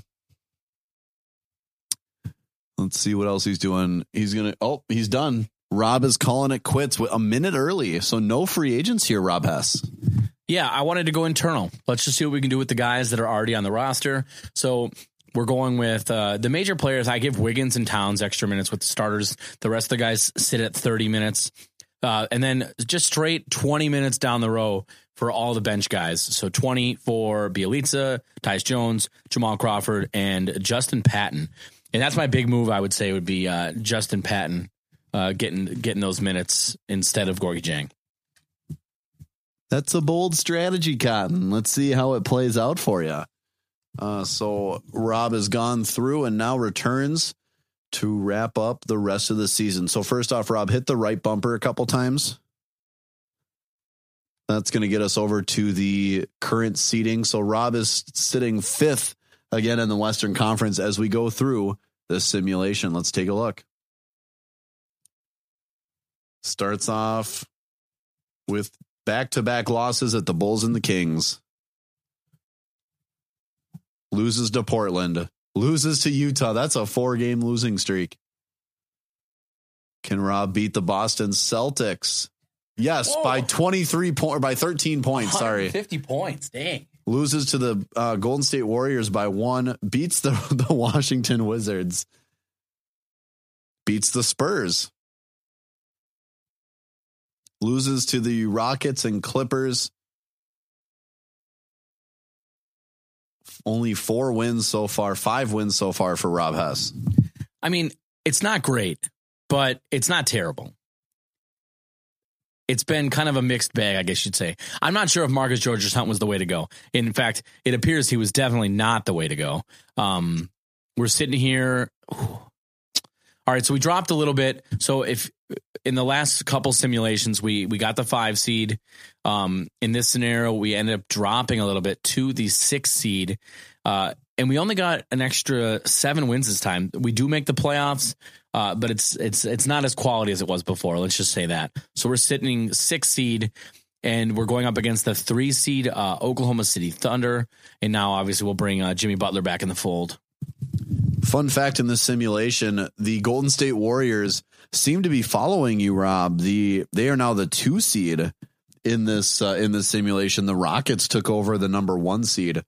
Let's see what else he's doing. He's going to, oh, he's done. Rob is calling it quits with a minute early. So no free agents here, Rob Hess. Yeah, I wanted to go internal. Let's just see what we can do with the guys that are already on the roster. So we're going with uh, the major players. I give Wiggins and Towns extra minutes with the starters. The rest of the guys sit at 30 minutes. Uh, and then just straight 20 minutes down the row for all the bench guys. So 20 for Bjelica, Tyus Jones, Jamal Crawford, and Justin Patton. And that's my big move, I would say, would be uh, Justin Patton uh, getting getting those minutes instead of Gorgui Dieng. That's a bold strategy, Cotton. Let's see how it plays out for you. Uh, so Rob has gone through and now returns to wrap up the rest of the season. So first off, Rob hit the right bumper a couple times. That's going to get us over to the current seating. So Rob is sitting fifth again in the Western Conference as we go through this simulation. Let's take a look. Starts off with back to back losses at the Bulls and the Kings loses to Portland, loses to Utah. That's a four game losing streak. Can Rob beat the Boston Celtics? Yes, Whoa. by 23 point or by 13 points. Sorry. 50 points. Dang. Loses to the uh, Golden State Warriors by one, beats the, the Washington Wizards, beats the Spurs, loses to the Rockets and Clippers, only four wins so far, five wins so far for Rob Hess. I mean, it's not great, but it's not terrible. It's been kind of a mixed bag, I guess you'd say. I'm not sure if Marcus Georges Hunt was the way to go. In fact, it appears he was definitely not the way to go. Um, we're sitting here. All right, so we dropped a little bit. So if in the last couple simulations we we got the five seed, um, in this scenario we ended up dropping a little bit to the six seed, uh, and we only got an extra seven wins this time. We do make the playoffs, uh, but it's it's it's not as quality as it was before. Let's just say that. So we're sitting six seed. And we're going up against the three seed uh, Oklahoma City Thunder, and now obviously we'll bring uh, Jimmy Butler back in the fold. Fun fact in this simulation, the Golden State Warriors seem to be following you, Rob. The they are now the two seed in this uh, in this simulation. The Rockets took over the number one seed.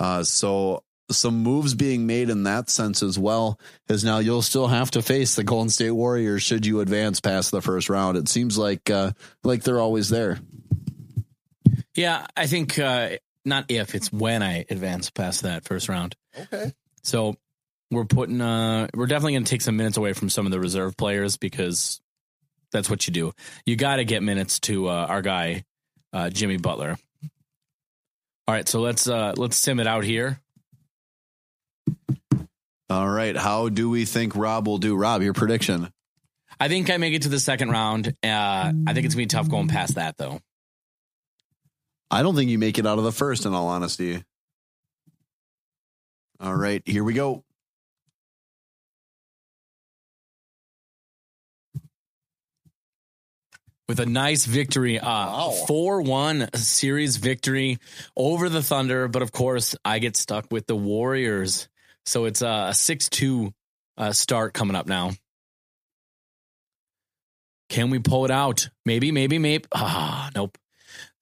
Uh, so some moves being made in that sense as well as now you'll still have to face the Golden State Warriors should you advance past the first round. It seems like uh, like they're always there. Yeah, I think uh, not if it's when I advance past that first round. Okay. So we're putting uh we're definitely going to take some minutes away from some of the reserve players because that's what you do. You got to get minutes to uh, our guy uh, Jimmy Butler. All right, so let's uh let's sim it out here. All right. How do we think Rob will do? Rob, your prediction. I think I make it to the second round. Uh, I think it's gonna be tough going past that though. I don't think you make it out of the first, in all honesty. All right, here we go. With a nice victory, uh, four one series victory over the Thunder. But of course, I get stuck with the Warriors, so it's a six two uh, start coming up now. Can we pull it out? Maybe, maybe, maybe. Ah, nope.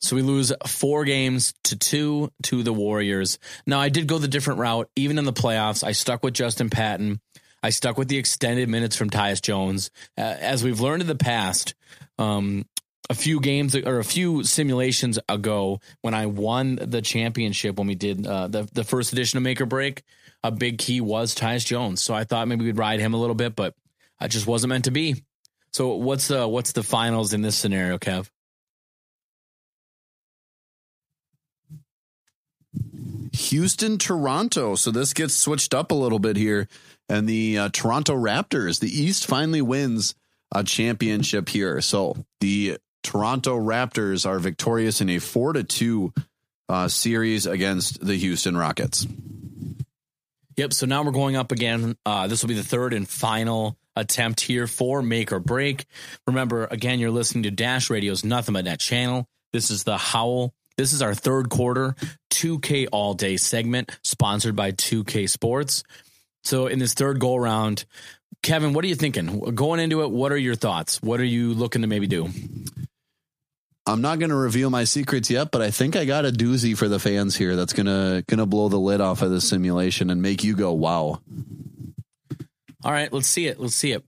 So we lose four games to two to the Warriors. Now I did go the different route, even in the playoffs. I stuck with Justin Patton. I stuck with the extended minutes from Tyus Jones. Uh, as we've learned in the past, um, a few games or a few simulations ago, when I won the championship, when we did uh, the the first edition of Make or Break, a big key was Tyus Jones. So I thought maybe we'd ride him a little bit, but I just wasn't meant to be. So what's the what's the finals in this scenario, Kev? Houston, Toronto. So this gets switched up a little bit here. And the uh, Toronto Raptors, the East finally wins a championship here. So the Toronto Raptors are victorious in a four to two uh, series against the Houston Rockets. Yep. So now we're going up again. Uh, this will be the third and final attempt here for make or break. Remember, again, you're listening to Dash Radio's Nothing But Net channel. This is the Howl. This is our third quarter 2K all day segment sponsored by 2K Sports. So in this third go around, Kevin, what are you thinking? Going into it, what are your thoughts? What are you looking to maybe do? I'm not going to reveal my secrets yet, but I think I got a doozy for the fans here that's going to going to blow the lid off of the simulation and make you go wow. All right, let's see it. Let's see it.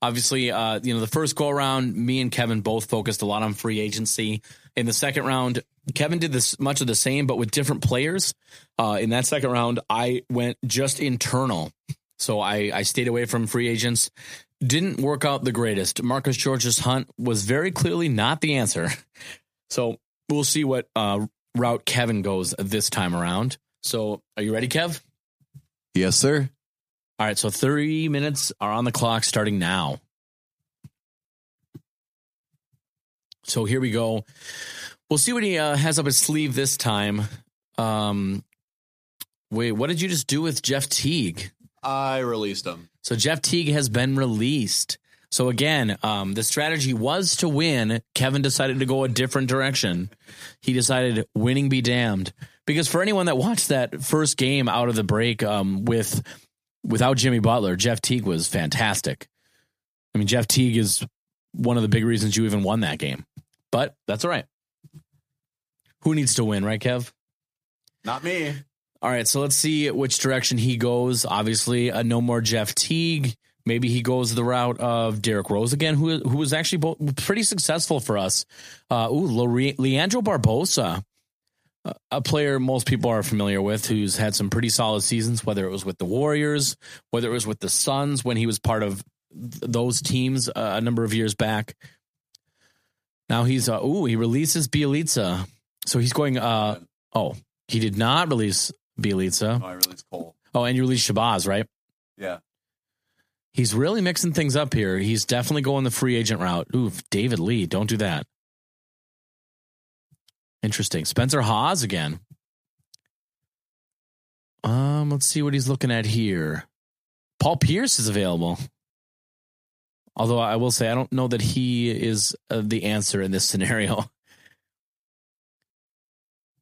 Obviously, uh, you know, the first go around, me and Kevin both focused a lot on free agency. In the second round, Kevin did this much of the same, but with different players. Uh, in that second round, I went just internal. So I, I stayed away from free agents. Didn't work out the greatest. Marcus Georges Hunt was very clearly not the answer. So we'll see what uh, route Kevin goes this time around. So are you ready, Kev? Yes, sir. All right. So 30 minutes are on the clock starting now. So here we go. We'll see what he uh, has up his sleeve this time. Um, wait, what did you just do with Jeff Teague? I released him. So Jeff Teague has been released. So again, um, the strategy was to win. Kevin decided to go a different direction. He decided winning be damned. Because for anyone that watched that first game out of the break um, with without Jimmy Butler, Jeff Teague was fantastic. I mean, Jeff Teague is one of the big reasons you even won that game. But that's all right. Who needs to win, right, Kev? Not me. All right, so let's see which direction he goes. Obviously, uh, no more Jeff Teague. Maybe he goes the route of Derrick Rose again, who who was actually both pretty successful for us. Uh, ooh, Le- Leandro Barbosa a player most people are familiar with who's had some pretty solid seasons, whether it was with the Warriors, whether it was with the Suns when he was part of th- those teams uh, a number of years back. Now he's uh, ooh he releases Bjelica, so he's going. Uh, oh, he did not release Bjelica. I released Cole. Oh, and you released Shabazz, right? Yeah. He's really mixing things up here. He's definitely going the free agent route. Ooh, David Lee, don't do that. Interesting. Spencer Hawes again. Um, let's see what he's looking at here. Paul Pierce is available. Although I will say I don't know that he is uh, the answer in this scenario.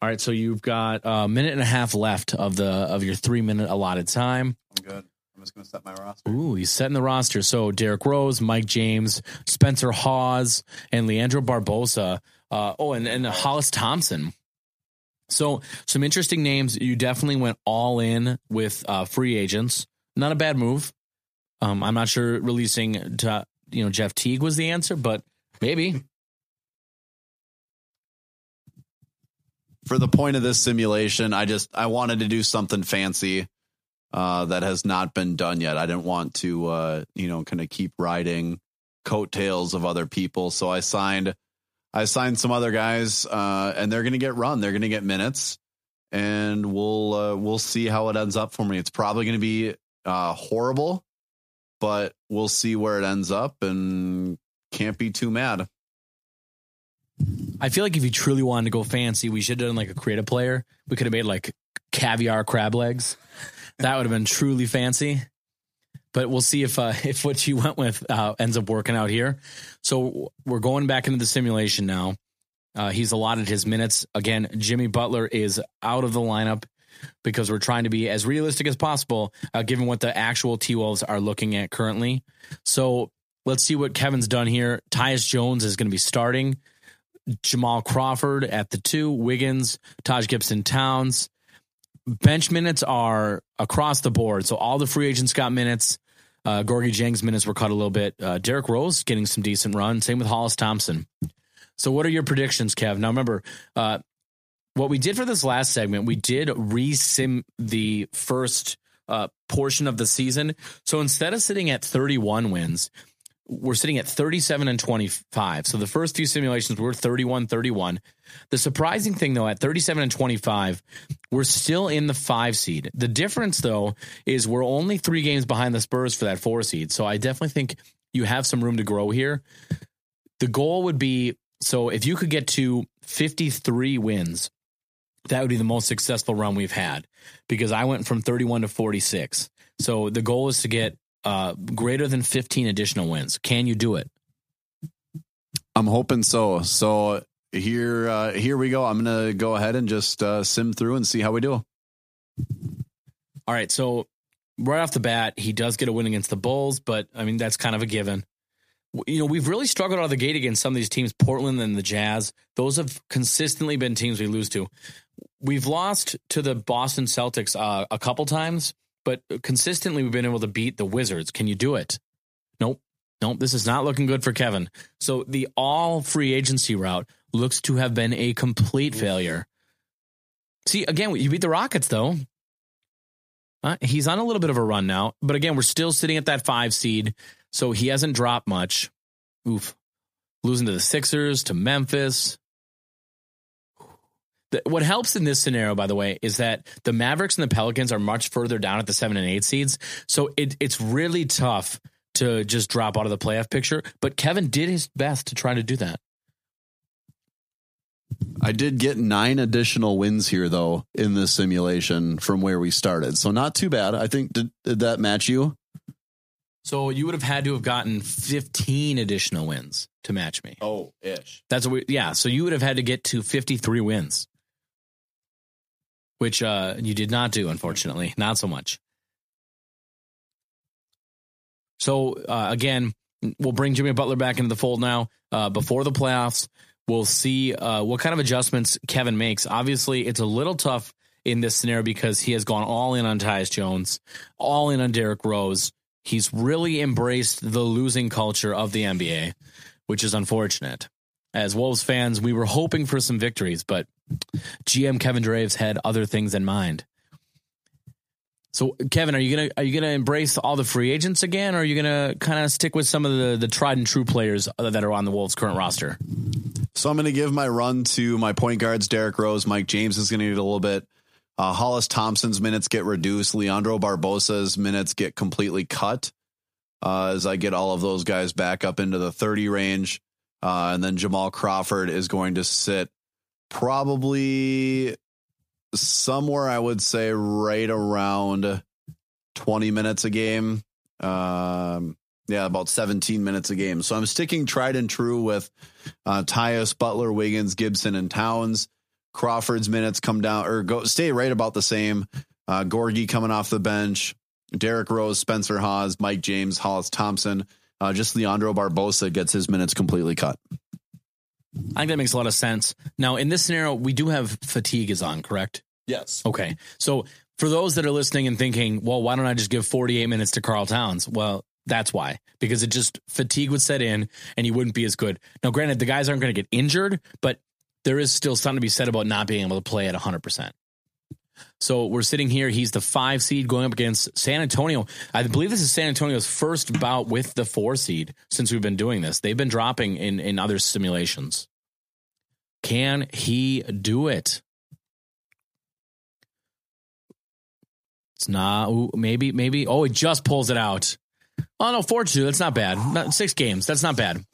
All right, so you've got a minute and a half left of the of your three minute allotted time. I'm good. I'm just gonna set my roster. Ooh, he's setting the roster. So Derrick Rose, Mike James, Spencer Hawes, and Leandro Barbosa. Uh, oh, and, and Hollis Thompson. So some interesting names. You definitely went all in with uh, free agents. Not a bad move. Um, I'm not sure releasing to, you know Jeff Teague was the answer, but maybe. For the point of this simulation, I just I wanted to do something fancy uh, that has not been done yet. I didn't want to uh, you know kind of keep riding coattails of other people, so I signed I signed some other guys, uh, and they're going to get run. They're going to get minutes, and we'll uh, we'll see how it ends up for me. It's probably going to be uh, horrible, but we'll see where it ends up, and can't be too mad. I feel like if you truly wanted to go fancy, we should have done like a creative player. We could have made like caviar crab legs. That would have been truly fancy. But we'll see if uh, if what you went with uh, ends up working out here. So we're going back into the simulation now. Uh, he's allotted his minutes again. Jimmy Butler is out of the lineup because we're trying to be as realistic as possible, uh, given what the actual T Wolves are looking at currently. So let's see what Kevin's done here. Tyus Jones is going to be starting. Jamal Crawford at the two, Wiggins, Taj Gibson Towns. Bench minutes are across the board. So all the free agents got minutes. Uh, Gorgui Dieng's minutes were cut a little bit. Uh, Derrick Rose getting some decent run. Same with Hollis Thompson. So what are your predictions, Kev? Now remember, uh, what we did for this last segment, we did resim the first uh, portion of the season. So instead of sitting at 31 wins, we're sitting at 37 and 25. So the first few simulations were 31 31. The surprising thing, though, at 37 and 25, we're still in the five seed. The difference, though, is we're only three games behind the Spurs for that four seed. So I definitely think you have some room to grow here. The goal would be so if you could get to 53 wins, that would be the most successful run we've had because I went from 31 to 46. So the goal is to get uh, greater than 15 additional wins. Can you do it? I'm hoping so. So here, uh, here we go. I'm gonna go ahead and just uh, sim through and see how we do. All right. So right off the bat, he does get a win against the Bulls, but I mean that's kind of a given. You know, we've really struggled out of the gate against some of these teams, Portland and the Jazz. Those have consistently been teams we lose to. We've lost to the Boston Celtics uh, a couple times, but consistently we've been able to beat the Wizards. Can you do it? Nope. Nope. This is not looking good for Kevin. So the all free agency route looks to have been a complete failure. See, again, you beat the Rockets though. Uh, he's on a little bit of a run now, but again, we're still sitting at that five seed, so he hasn't dropped much. Oof, losing to the Sixers, to Memphis. The- What helps in this scenario, by the way, is that the Mavericks and the Pelicans are much further down at the seven and eight seeds, so it, it's really tough to just drop out of the playoff picture. But Kevin did his best to try to do that. I did get nine additional wins here though in this simulation from where we started, so not too bad. I think did, did that match you? So you would have had to have gotten 15 additional wins to match me. Oh, ish. That's what we, yeah. So you would have had to get to 53 wins, which uh, you did not do, unfortunately. Not so much. So uh, again, we'll bring Jimmy Butler back into the fold now. Uh, before the playoffs, we'll see uh, what kind of adjustments Kevin makes. Obviously, it's a little tough in this scenario because he has gone all in on Tyus Jones, all in on Derrick Rose. He's really embraced the losing culture of the NBA, which is unfortunate. As Wolves fans, we were hoping for some victories, but GM Kevin Draves had other things in mind. So, Kevin, are you gonna are you gonna embrace all the free agents again, or are you gonna kind of stick with some of the the tried and true players that are on the Wolves' current roster? So I'm to give my run to my point guards, Derrick Rose. Mike James is to need a little bit. Uh, Hollis Thompson's minutes get reduced. Leandro Barbosa's minutes get completely cut uh, as I get all of those guys back up into the 30 range. Uh, and then Jamal Crawford is going to sit probably somewhere, I would say, right around 20 minutes a game. Um, yeah, about 17 minutes a game. So I'm sticking tried and true with uh, Tyus, Butler, Wiggins, Gibson, and Towns. Crawford's minutes come down or go stay right about the same. Uh, Gorgui coming off the bench, Derrick Rose, Spencer Hawes, Mike James, Hollis Thompson. Uh, just Leandro Barbosa gets his minutes completely cut. I think that makes a lot of sense. Now, in this scenario, we do have fatigue is on, correct? Yes. Okay. So for those that are listening and thinking, well, why don't I just give 48 minutes to Karl Towns? Well, that's why, because it just fatigue would set in and he wouldn't be as good. Now, granted, the guys aren't going to get injured, but there is still something to be said about not being able to play at 100%. So we're sitting here. He's the five seed going up against San Antonio. I believe this is San Antonio's first bout with the four seed since we've been doing this. They've been dropping in, in other simulations. Can he do it? It's not. Maybe, maybe. Oh, he just pulls it out. Oh no, four two. That's not bad. Six games. That's not bad.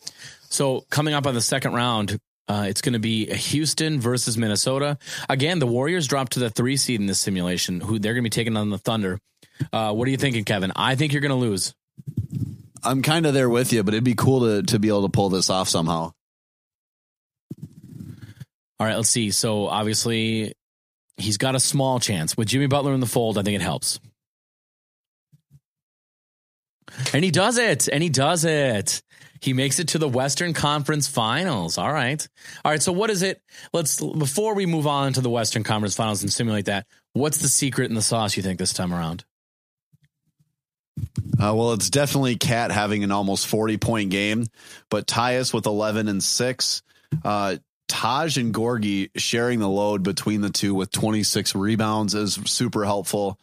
So coming up on the second round, uh, it's going to be Houston versus Minnesota. Again, the Warriors dropped to the three seed in this simulation. Who they're going to be taking on the Thunder. Uh, what are you thinking, Kevin? I think you're going to lose. I'm kind of there with you, but it'd be cool to to be able to pull this off somehow. All right, let's see. So obviously, he's got a small chance with Jimmy Butler in the fold. I think it helps. And he does it. And he does it. He makes it to the Western Conference Finals. All right. All right. So what is it? Let's before we move on to the Western Conference Finals and simulate that. What's the secret in the sauce you think this time around? Uh, well, it's definitely KAT having an almost 40 point game, but Tyus with 11 and 6. Uh, Taj and Gorgui sharing the load between the two with 26 rebounds is super helpful.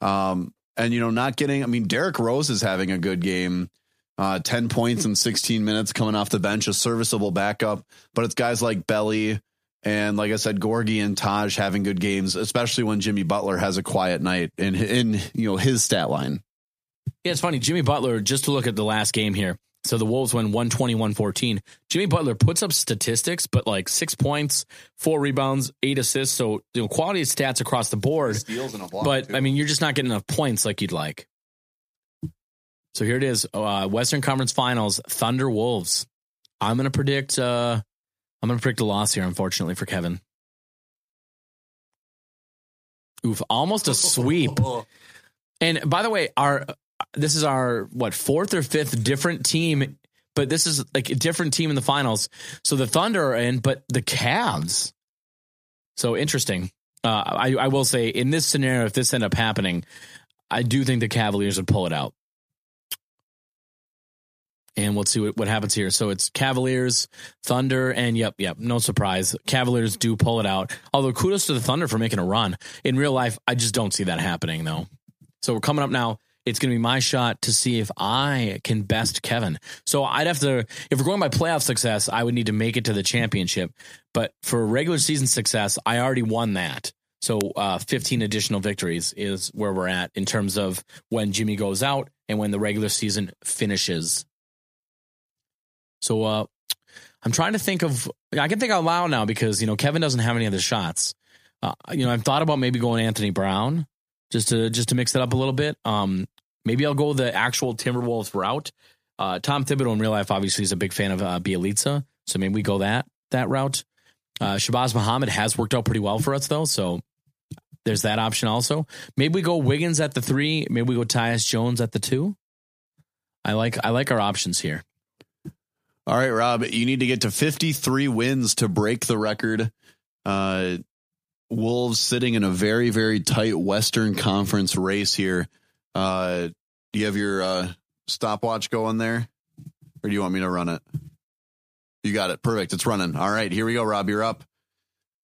Um, and, you know, not getting, I mean, Derrick Rose is having a good game. Uh, 10 points in 16 minutes coming off the bench, a serviceable backup. But it's guys like Belly and, like I said, Gorgui and Taj having good games, especially when Jimmy Butler has a quiet night in, in you know, his stat line. Yeah, it's funny. Jimmy Butler, just to look at the last game here. So the Wolves win 121 14. Jimmy Butler puts up statistics, but like six points, four rebounds, eight assists. So, you know, quality stats across the board. But, I mean, you're just not getting enough points like you'd like. So here it is uh, Western Conference Finals, Thunder Wolves. I'm going to predict, uh, I'm going to predict a loss here, unfortunately, for Kevin. Oof, almost a sweep. And by the way, our this is our what fourth or fifth different team, but this is like a different team in the finals. So the Thunder are in, but the Cavs. So interesting. Uh, I, I will say in this scenario, if this end up happening, I do think the Cavaliers would pull it out. And we'll see what, what happens here. So it's Cavaliers, Thunder, and yep, yep, no surprise. Cavaliers do pull it out. Although kudos to the Thunder for making a run. In real life, I just don't see that happening though. So we're coming up now. It's going to be my shot to see if I can best Kevin. So I'd have to, if we're going by playoff success, I would need to make it to the championship. But for regular season success, I already won that. So uh, 15 additional victories is where we're at in terms of when Jimmy goes out and when the regular season finishes. So uh, I'm trying to think of, I can think out loud now because, you know, Kevin doesn't have any other shots. Uh, you know, I've thought about maybe going Anthony Brown just to just to mix it up a little bit. Um, maybe I'll go the actual Timberwolves route. Uh, Tom Thibodeau in real life obviously is a big fan of uh, Bjelica, so maybe we go that that route. Uh, Shabazz Muhammad has worked out pretty well for us though, so there's that option also. Maybe we go Wiggins at the three. Maybe we go Tyus Jones at the two. I like I like our options here. All right, Rob, you need to get to 53 wins to break the record. Uh, Wolves sitting in a very, very tight Western Conference race here. Uh, do you have your uh, stopwatch going there? Or do you want me to run it? You got it. Perfect. It's running. All right, here we go, Rob. You're up.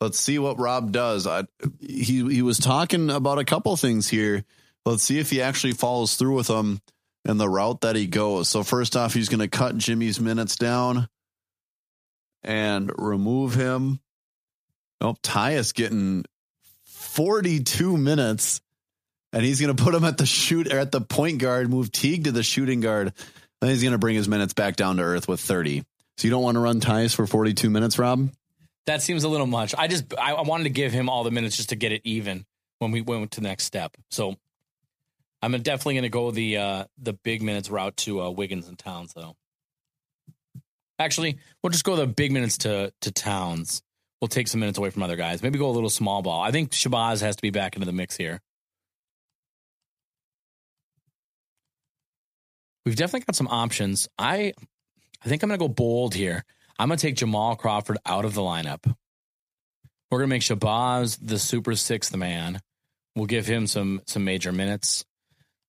Let's see what Rob does. I, he he was talking about a couple things here. Let's see if he actually follows through with them and the route that he goes. So first off, he's going to cut Jimmy's minutes down and remove him. Oh, Tyus getting 42 minutes, and he's going to put him at the shoot or at the point guard, move Teague to the shooting guard. Then he's going to bring his minutes back down to earth with 30. So you don't want to run Tyus for 42 minutes, Rob? That seems a little much. I just I I wanted to give him all the minutes just to get it even when we went to the next step. So I'm definitely going to go the uh, the big minutes route to uh, Wiggins and Towns though. Actually, we'll just go the big minutes to to Towns. We'll take some minutes away from other guys. Maybe go a little small ball. I think Shabazz has to be back into the mix here. We've definitely got some options. I I think I'm going to go bold here. I'm going to take Jamal Crawford out of the lineup. We're going to make Shabazz the super sixth man. We'll give him some some major minutes.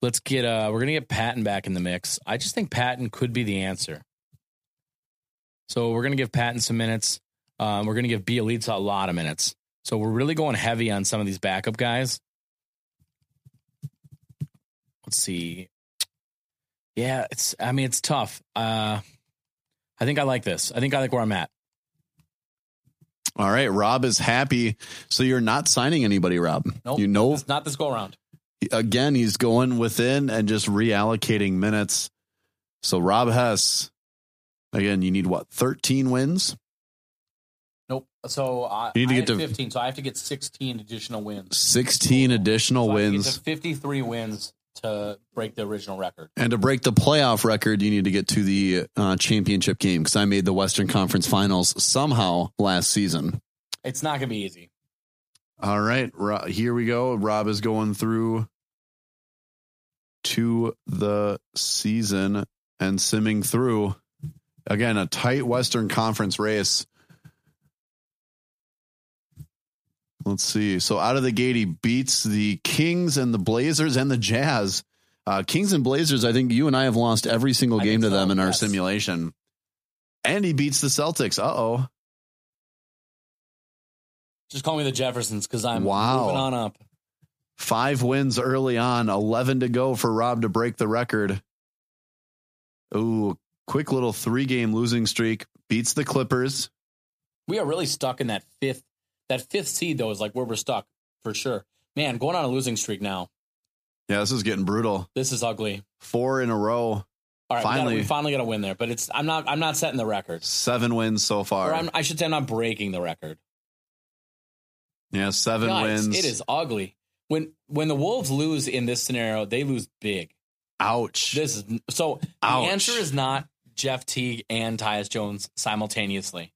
Let's get uh we're going to get Patton back in the mix. I just think Patton could be the answer. So we're going to give Patton some minutes. Um, we're going to give Bjelica a lot of minutes. So we're really going heavy on some of these backup guys. Let's see. Yeah, it's I mean it's tough. Uh I think I like this. I think I like where I'm at. All right, Rob is happy. So you're not signing anybody, Rob. Nope, you know, it's not this go around. Again, he's going within and just reallocating minutes. So Rob Hess, again, you need what, 13 wins? Nope. So I, You need to I get to- 15. So I have to get 16 additional wins. 16 additional So I have to get wins. 53 wins to break the original record. And to break the playoff record, you need to get to the uh, championship game because I made the Western Conference Finals somehow last season. It's not going to be easy. All right, Ro- here we go. Rob is going through to the season and simming through. Again, a tight Western Conference race. Let's see. So out of the gate, he beats the Kings and the Blazers and the Jazz. Uh, Kings and Blazers, I think you and I have lost every single game to so, them in our simulation. And he beats the Celtics. Uh oh. Just call me the Jeffersons because I'm Wow. moving on up. Five wins early on, 11 to go for Rob to break the record. Ooh, quick little three game losing streak. Beats the Clippers. We are really stuck in that fifth. That fifth seed though is like where we're stuck for sure. Man, going on a losing streak now. Yeah, this is getting brutal. This is ugly. Four in a row, All right, Finally. we, gotta, we finally got to win there, but it's I'm not I'm not setting the record. seven wins so Or far. I'm, I should say I'm not breaking the record. Yeah, seven Guys, wins. It is ugly. When when the Wolves lose in this scenario, they lose big. Ouch. This is so. Ouch. The answer is not Jeff Teague and Tyus Jones simultaneously.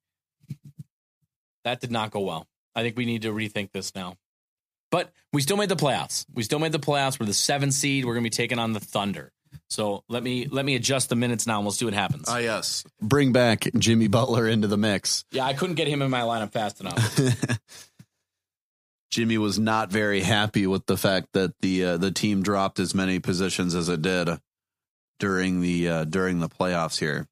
That did not go well. I think we need to rethink this now. But we still made the playoffs. We still made the playoffs. We're the seven seed. We're going to be taking on the Thunder. So let me let me adjust the minutes now, and we'll see what happens. Ah, yes. Bring back Jimmy Butler into the mix. yeah, I couldn't get him in my lineup fast enough. Jimmy was not very happy with the fact that the uh, the team dropped as many positions as it did during the uh, during the playoffs here.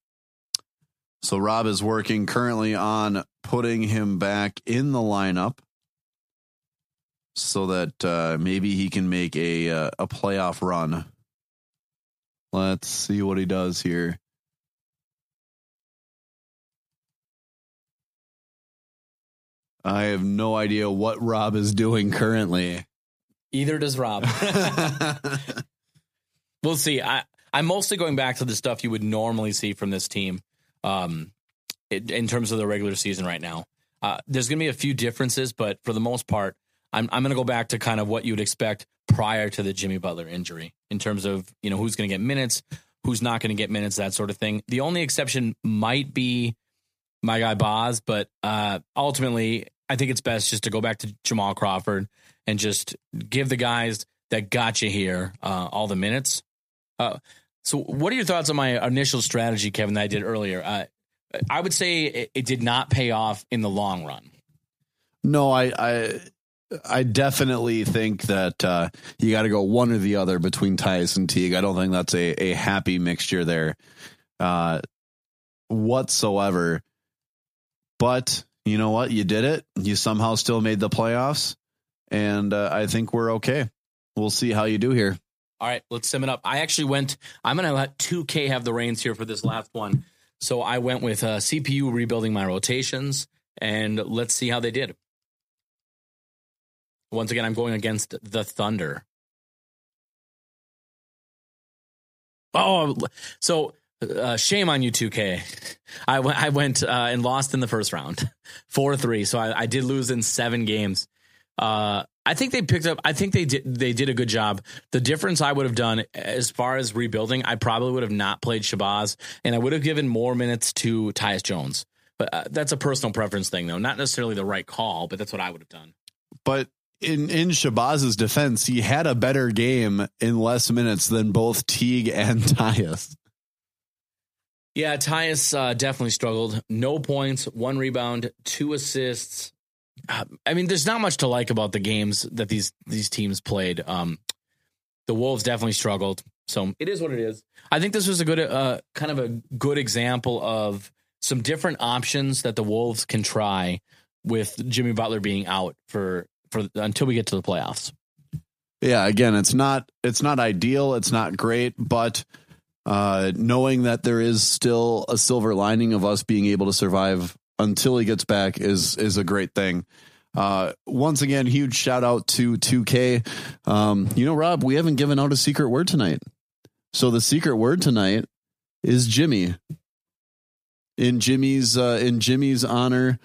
So Rob is working currently on putting him back in the lineup so that uh, maybe he can make a uh, a playoff run. Let's see what he does here. I have no idea what Rob is doing currently. Either does Rob. we'll see. I I'm mostly going back to the stuff you would normally see from this team, um, in, in terms of the regular season right now. Uh, there's going to be a few differences, but for the most part, I'm I'm going to go back to kind of what you would expect prior to the Jimmy Butler injury in terms of you know who's going to get minutes, who's not going to get minutes, that sort of thing. The only exception might be my guy Boz, but uh, ultimately, I think it's best just to go back to Jamal Crawford and just give the guys that got you here uh, all the minutes. Uh, so, what are your thoughts on my initial strategy, Kevin, that I did earlier? Uh, I would say it, it did not pay off in the long run. No, I I I definitely think that uh, you got to go one or the other between Tyus and Teague. I don't think that's a, a happy mixture there uh, whatsoever. but you know what? You did it. You somehow still made the playoffs, and uh, I think we're okay. We'll see how you do here. All right, let's sum it up. I actually went. I'm going to let 2K have the reins here for this last one. So I went with uh, CPU rebuilding my rotations, and let's see how they did. Once again, I'm going against the Thunder. Oh, so uh, shame on you, 2K. I, w- I went uh, and lost in the first round, four three. So I, I did lose in seven games. Uh, I think they picked up. I think they did. They did a good job. The difference I would have done as far as rebuilding, I probably would have not played Shabazz, and I would have given more minutes to Tyus Jones. But uh, that's a personal preference thing, though. Not necessarily the right call, but that's what I would have done. But in in Shabazz's defense, he had a better game in less minutes than both Teague and Tyus. Yeah, Tyus uh, definitely struggled. No points, one rebound, two assists. Uh, I mean, there's not much to like about the games that these these teams played. Um, the Wolves definitely struggled, so it is what it is. I think this was a good, uh, kind of a good example of some different options that the Wolves can try with Jimmy Butler being out for for until we get to the playoffs. Yeah, again, it's not it's not ideal, it's not great, but uh, knowing that there is still a silver lining of us being able to survive until he gets back is is a great thing. Uh, once again, huge shout out to 2K. Um, you know, Rob, we haven't given out a secret word tonight. So the secret word tonight is Jimmy. In Jimmy's uh, in Jimmy's honor,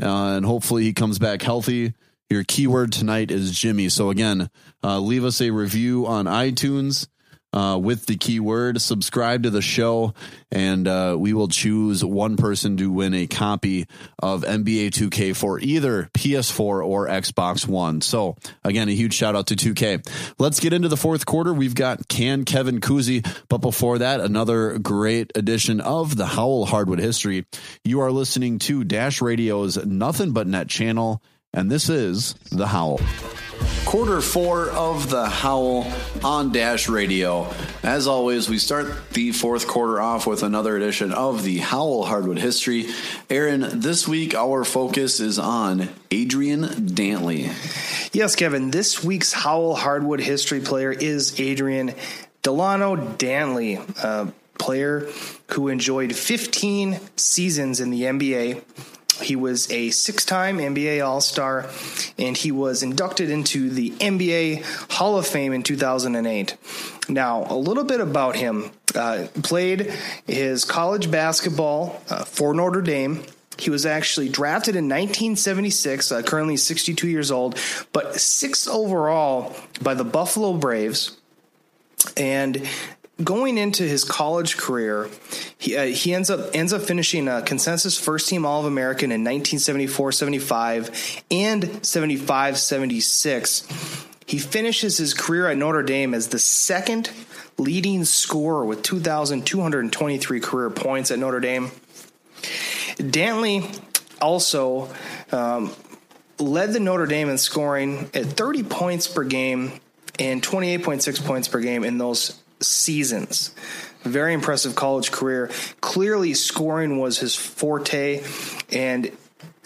uh, and hopefully he comes back healthy. Your keyword tonight is Jimmy. So again, uh, leave us a review on iTunes uh, with the keyword, subscribe to the show, and uh, we will choose one person to win a copy of NBA 2K for either PS4 or Xbox One. So, again, a huge shout out to 2K. Let's get into the fourth quarter. We've got Can Kevin Cousy, but before that, another great edition of the Howl Hardwood History. You are listening to Dash Radio's Nothing But Net channel, and this is The Howl quarter four of the Howl on Dash Radio. As always, we start the fourth quarter off with another edition of the Howl Hardwood History. Aaron, this week our focus is on Adrian Dantley. Yes, Kevin, this week's Howl Hardwood History player is Adrian Delano Dantley, a player who enjoyed 15 seasons in the NBA he was a six time NBA All Star, and he was inducted into the NBA Hall of Fame in 2008. Now, a little bit about him. Uh, played his college basketball uh, for Notre Dame. He was actually drafted in 1976, uh, currently 62 years old, but sixth overall by the Buffalo Braves. And going into his college career, he, uh, he ends up ends up finishing a consensus first team All American in 1974-75 and 75-76. He finishes his career at Notre Dame as the second leading scorer with 2,223 career points at Notre Dame. Dantley also um, led the Notre Dame in scoring at 30 points per game and 28.6 points per game in those seasons. Very impressive college career. Clearly, scoring was his forte. And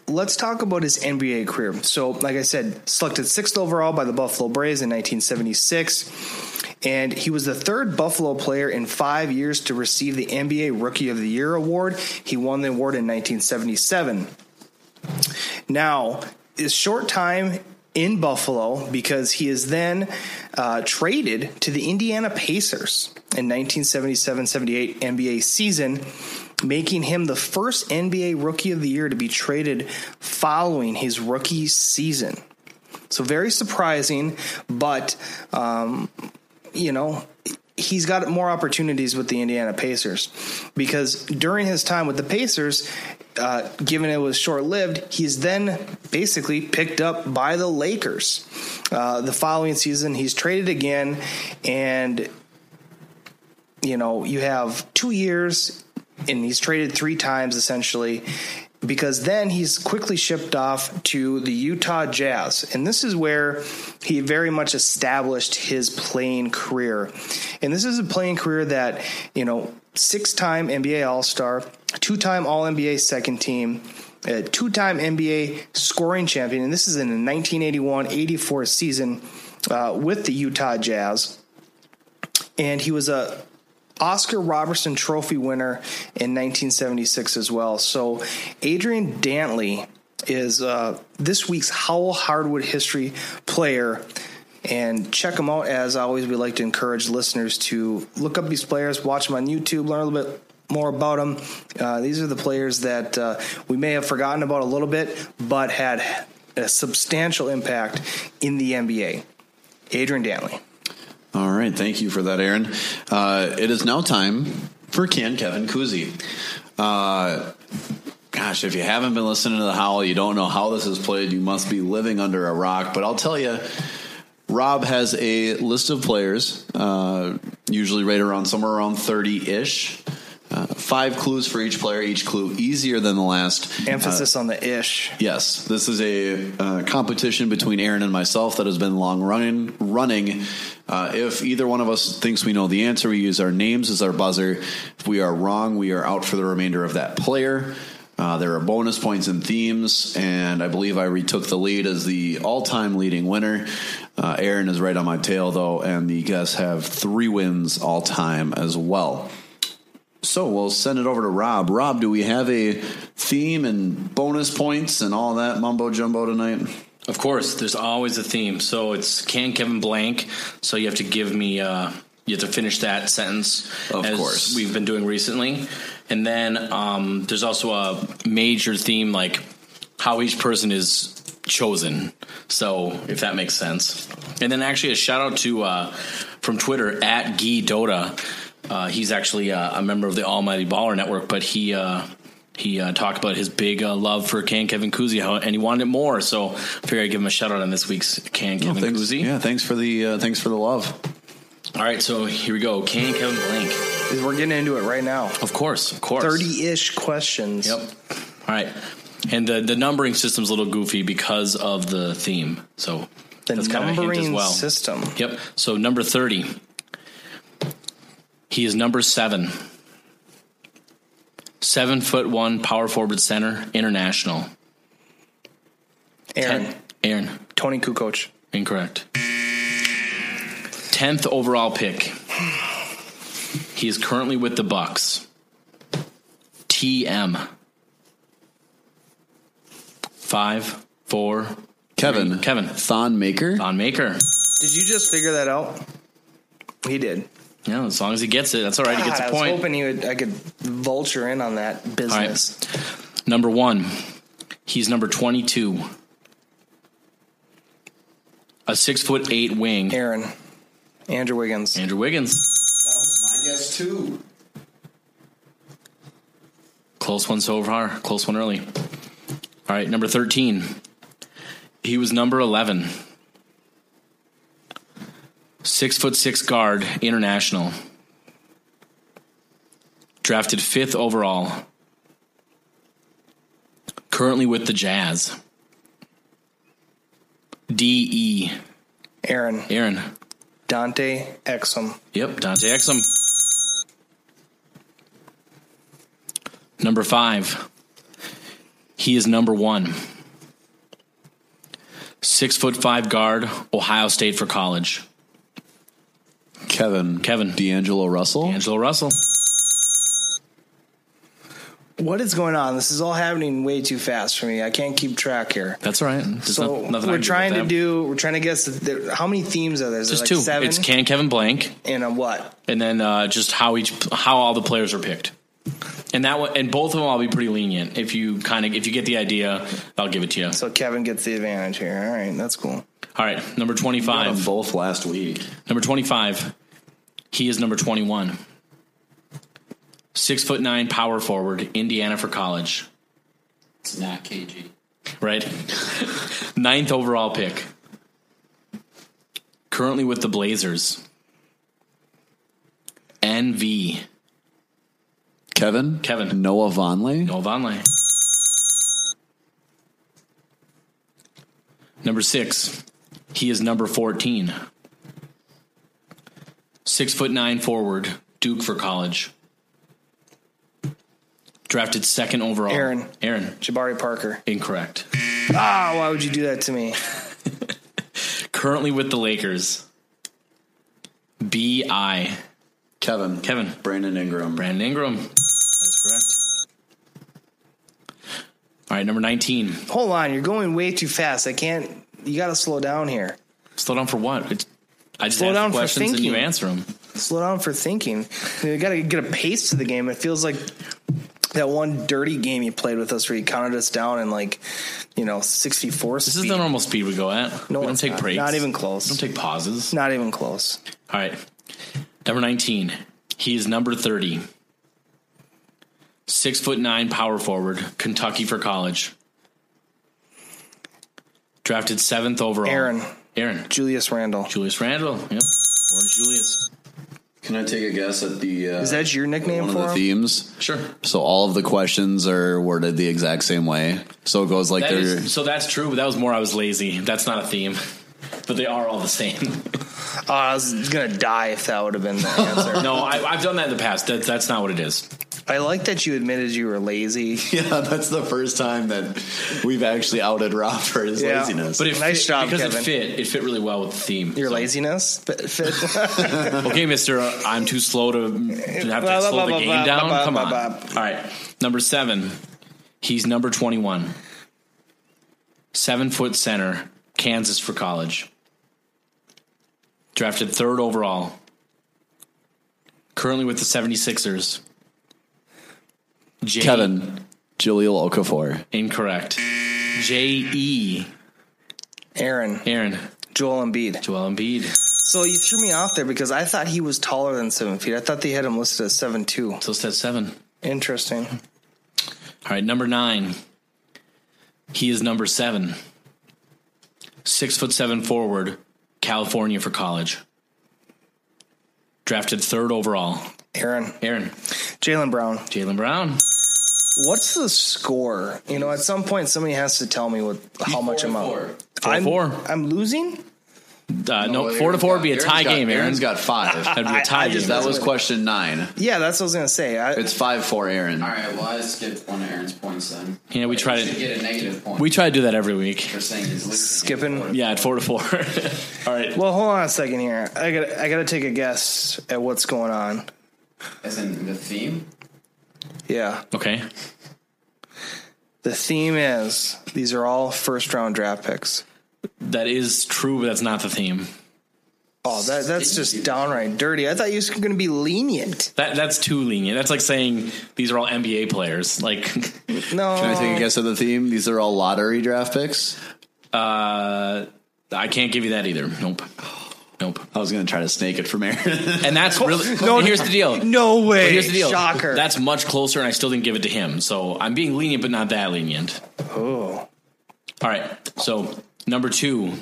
let's talk about his NBA career. So, like I said, selected sixth overall by the Buffalo Braves in 1976. And he was the third Buffalo player in five years to receive the NBA Rookie of the Year award. He won the award in 1977. Now, his short time in Buffalo because he is then uh, traded to the Indiana Pacers in 1977-78 NBA season, making him the first NBA Rookie of the Year to be traded following his rookie season. So very surprising, but um, you know he's got more opportunities with the Indiana Pacers because during his time with the Pacers, uh, given it was short lived, he's then basically picked up by the Lakers. Uh, the following season, he's traded again, and you know you have two years, and he's traded three times essentially. Because then he's quickly shipped off to the Utah Jazz. And this is where he very much established his playing career. And this is a playing career that, you know, six time NBA All Star, two time All NBA second team, a two-time NBA scoring champion, and this is in the 1981-84 season uh, with the Utah Jazz. And he was a Oscar Robertson Trophy winner in 1976 as well. So Adrian Dantley is uh, this week's Howl Hardwood History player. And check them out. As always, we like to encourage listeners to look up these players, watch them on YouTube, learn a little bit more about them. Uh, these are the players that uh, we may have forgotten about a little bit, but had a substantial impact in the NBA. Adrian Dantley. All right, thank you for that, Aaron. Uh, it is now time for Can Kevin Cousy. Uh, gosh, if you haven't been listening to the Howl, you don't know how this is played. You must be living under a rock. But I'll tell you, Rob has a list of players, uh, usually right around somewhere around thirty ish. Uh, five clues for each player, each clue easier than the last. Emphasis on the ish. Yes, this is a uh, competition between Aaron and myself that has been long running. Running. Uh, if either one of us thinks we know the answer, we use our names as our buzzer. If we are wrong, we are out for the remainder of that player. Uh, there are bonus points and themes, and I believe I retook the lead as the all-time leading winner. Uh, Aaron is right on my tail though, and the guests have three wins all time as well. So we'll send it over to Rob. Rob, do we have a theme and bonus points and all that mumbo jumbo tonight? Of course, there's always a theme. So it's can Kevin blank. So you have to give me. Uh, you have to finish that sentence. Of course. we've been doing recently, and then um, there's also a major theme like how each person is chosen. So if that makes sense, and then actually a shout out to uh, from Twitter at Guy Dota. Uh, he's actually uh, a member of the Almighty Baller Network, but he uh, he uh, talked about his big uh, love for Can Kevin Cousy, and he wanted it more. So I figured I'd give him a shout out on this week's Can Kevin thanks, Cousy. Yeah, thanks for the uh, thanks for the love. All right, so here we go. Can Kevin Blank. We're getting into it right now. Of course, of course. 30 ish questions. Yep. All right. And the, the numbering system's a little goofy because of the theme. So The that's kind of a hint as numbering well. system. Yep. So number 30. He is number seven. Seven foot one power forward center, international. Aaron, Ten- Aaron. Tony Kukoc. Incorrect. Tenth overall pick. He is currently with the Bucks. TM. Five, four. Kevin, Three. Kevin. Thon Maker. Thon Maker. Did you just figure that out? He did. Yeah, as long as he gets it, that's all right. he gets God, a I was point. hoping he would. I could vulture in on that business. Number one, he's number twenty-two. A six foot eight wing. Aaron, Andrew Wiggins. Andrew Wiggins. That was my guess too. Close one so far. Close one early. All right, number 13. He was number 11. Six foot six guard, international. Drafted fifth overall. Currently with the Jazz. D.E. Aaron, Aaron. Dante Exum. Yep, Dante Exum. Number five. He is number one. Six foot five guard, Ohio State for college. Kevin. Kevin. D'Angelo Russell. Angelo Russell. What is going on? This is all happening way too fast for me. I can't keep track here. That's all right. There's so no- nothing we're can do trying with to that. do. We're trying to guess the, the, how many themes are there? Is there just like two. Seven. It's can Kevin blank, and a what? and then uh, just how each how all the players are picked. And that one, and both of them, I'll be pretty lenient. If you kind of if you get the idea, I'll give it to you. So Kevin gets the advantage here. All right, that's cool. All right, number twenty-five. Both last week. Number 25, he is number 21. Six foot nine power forward, Indiana for college. It's not KG. Right? Ninth overall pick. Currently with the Blazers. NV. Kevin. Kevin. Noah Vonleh. Noah Vonleh. Number six. He is number 14. Six foot nine forward, Duke for college. Drafted second overall. Aaron. Aaron. Jabari Parker. Incorrect. Ah, why would you do that to me? Currently with the Lakers. B.I. Kevin. Kevin. Brandon Ingram. Brandon Ingram. That is correct. All right, number 19. Hold on, you're going way too fast. I can't. You got to slow down here. Slow down for what? It's, I just Slow ask down for questions and you answer them. Slow down for thinking. You got to get a pace to the game. It feels like that one dirty game you played with us where you counted us down in like, you know, 64 This speed. is the normal speed we go at. No, we don't take not. breaks. Not even close. We don't take pauses. Not even close. All right. Number 19. He is number 30. Six foot nine power forward, Kentucky for college. Drafted seventh overall. Aaron. Aaron. Julius Randle. Julius Randle. Yep. Orange Julius. Can I take a guess at the? Uh, Is that your nickname one of for the him? themes? Sure. So all of the questions are worded the exact same way. So it goes like That they're. is, so that's true, but that was more I was lazy. That's not a theme. But they are all the same. Oh, I was going to die if that would have been the answer. no, I, I've done that in the past. That, that's not what it is. I like that you admitted you were lazy. yeah, that's the first time that we've actually outed Rob for his Yeah. laziness. But it Nice fit, job, because Kevin. it fit. It fit really well with the theme. Your So- laziness fit. fit. Okay, Mister, I'm too slow to, to have to slow the game down. Come on. All right, number seven. He's number 21. Seven foot center, Kansas for college. Drafted third overall. Currently with the 76ers. J- Kevin, Jahlil Okafor. Incorrect. J E. Aaron, Aaron. Joel Embiid. Joel Embiid. So you threw me off there because I thought he was taller than seven feet. I thought they had him listed as seven two. So it's at seven. Interesting. All right, number nine. He is number seven. Six foot seven forward, California for college. Drafted third overall. Aaron, Aaron, Jaylen Brown. Jaylen Brown. What's the score? You know, at some point somebody has to tell me what how much I'm up. Four I'm, four. I'm losing. Uh, no, four to four would be a tie got- game. Aaron. Aaron's got five. That'd be a I- tie I game. just- that was question nine. Yeah, that's what I was gonna say. I, It's five four, Aaron. All right, well, I skipped one of Aaron's points then. Yeah, we Like, try to- get a negative point. we try to do that every week. for saying skipping. Yeah, at four to four. All right. Well, hold on a second here. I got I got to take a guess at what's going on. As in the theme. Yeah, Okay. the theme is these are all first round draft picks. That is true, but that's not the theme. Oh, that that's just downright dirty. I thought you were going to be lenient. That that's too lenient. That's like saying these are all NBA players. Like, No, Can I take a guess at the theme? These are all lottery draft picks. uh, I can't give you that either. Nope. Nope. I was going to try to snake it from Aaron. And that's really. no, here's the deal. no way. But here's the deal. Shocker. That's much closer, and I still didn't give it to him. So I'm being lenient, but not that lenient. oh. All right. So number two,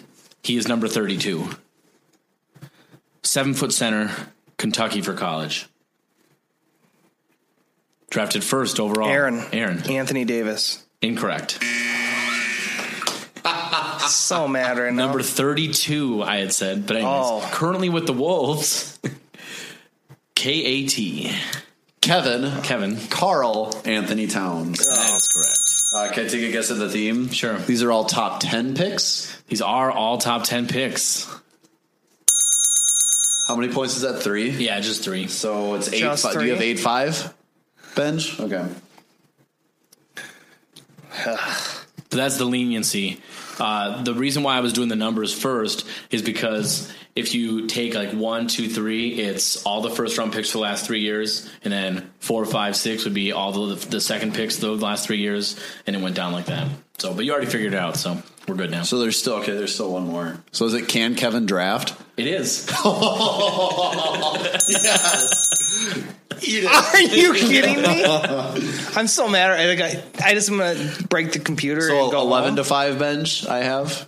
he is number 32. Seven foot center, Kentucky for college. Drafted first overall. Aaron. Aaron. Anthony Davis. Incorrect. So mad right now. Number 32, I had said, but anyways, Oh. currently with the Wolves. K-A-T. Kevin, Kevin. Karl, Anthony Towns. That is correct. Uh, can I take a guess at the theme? Sure. These are all top 10 picks. These are all top 10 picks. How many points is that? Three? Yeah, just three. So it's eight. Just Five. Do you have eight five? Benj. Okay. But that's the leniency. Uh, the reason why I was doing the numbers first is because if you take like one, two, three, it's all the first round picks for the last three years, and then four, five, six would be all the the second picks the last three years, and it went down like that. So, but you already figured it out, so we're good now. So there's still okay. There's still one more. So is it can Kevin draft? it is. yes. Are you kidding me? I'm so mad. I, I, I just am gonna break the computer and So go eleven home. to five bench. I have.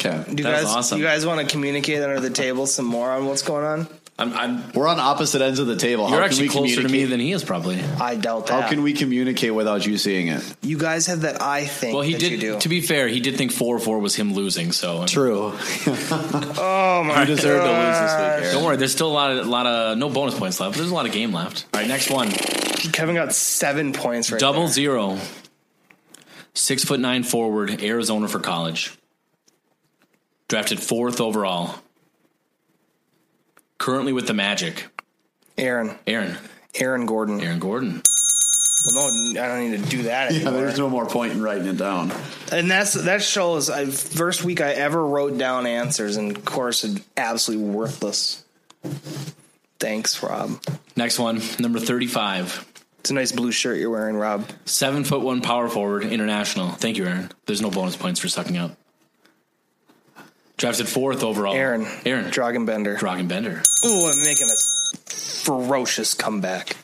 Okay. Do you That's guys, awesome. you guys want to communicate under the table some more on what's going on? I'm, I'm, We're on opposite ends of the table. you're How actually can we closer to me than he is, probably. I doubt that. How can we communicate without you seeing it? You guys have that I think. Well, he that You did. do. To be fair, he did think four four was him losing. So True. oh my You deserve to lose this week. Aaron. Don't worry, there's still a lot of lot of no bonus points left. But there's a lot of game left. All right, next one. Kevin got seven points right Double there. zero. Six foot nine forward, Arizona for college. Drafted fourth overall. Currently with the Magic. Aaron. Aaron. Aaron Gordon. Aaron Gordon. Well, no, I don't need to do that Yeah, there's no more point in writing it down. and that's that shows. I uh, first week I ever wrote down answers, and of course, it's absolutely worthless. Thanks, Rob. Next one, number 35. It's a nice blue shirt you're wearing, Rob. Seven foot one power forward, international. Thank you, Aaron. There's no bonus points for sucking up. Drafted fourth overall. Aaron. Aaron. Dragonbender. Dragan Bender. Ooh, I'm making a ferocious comeback.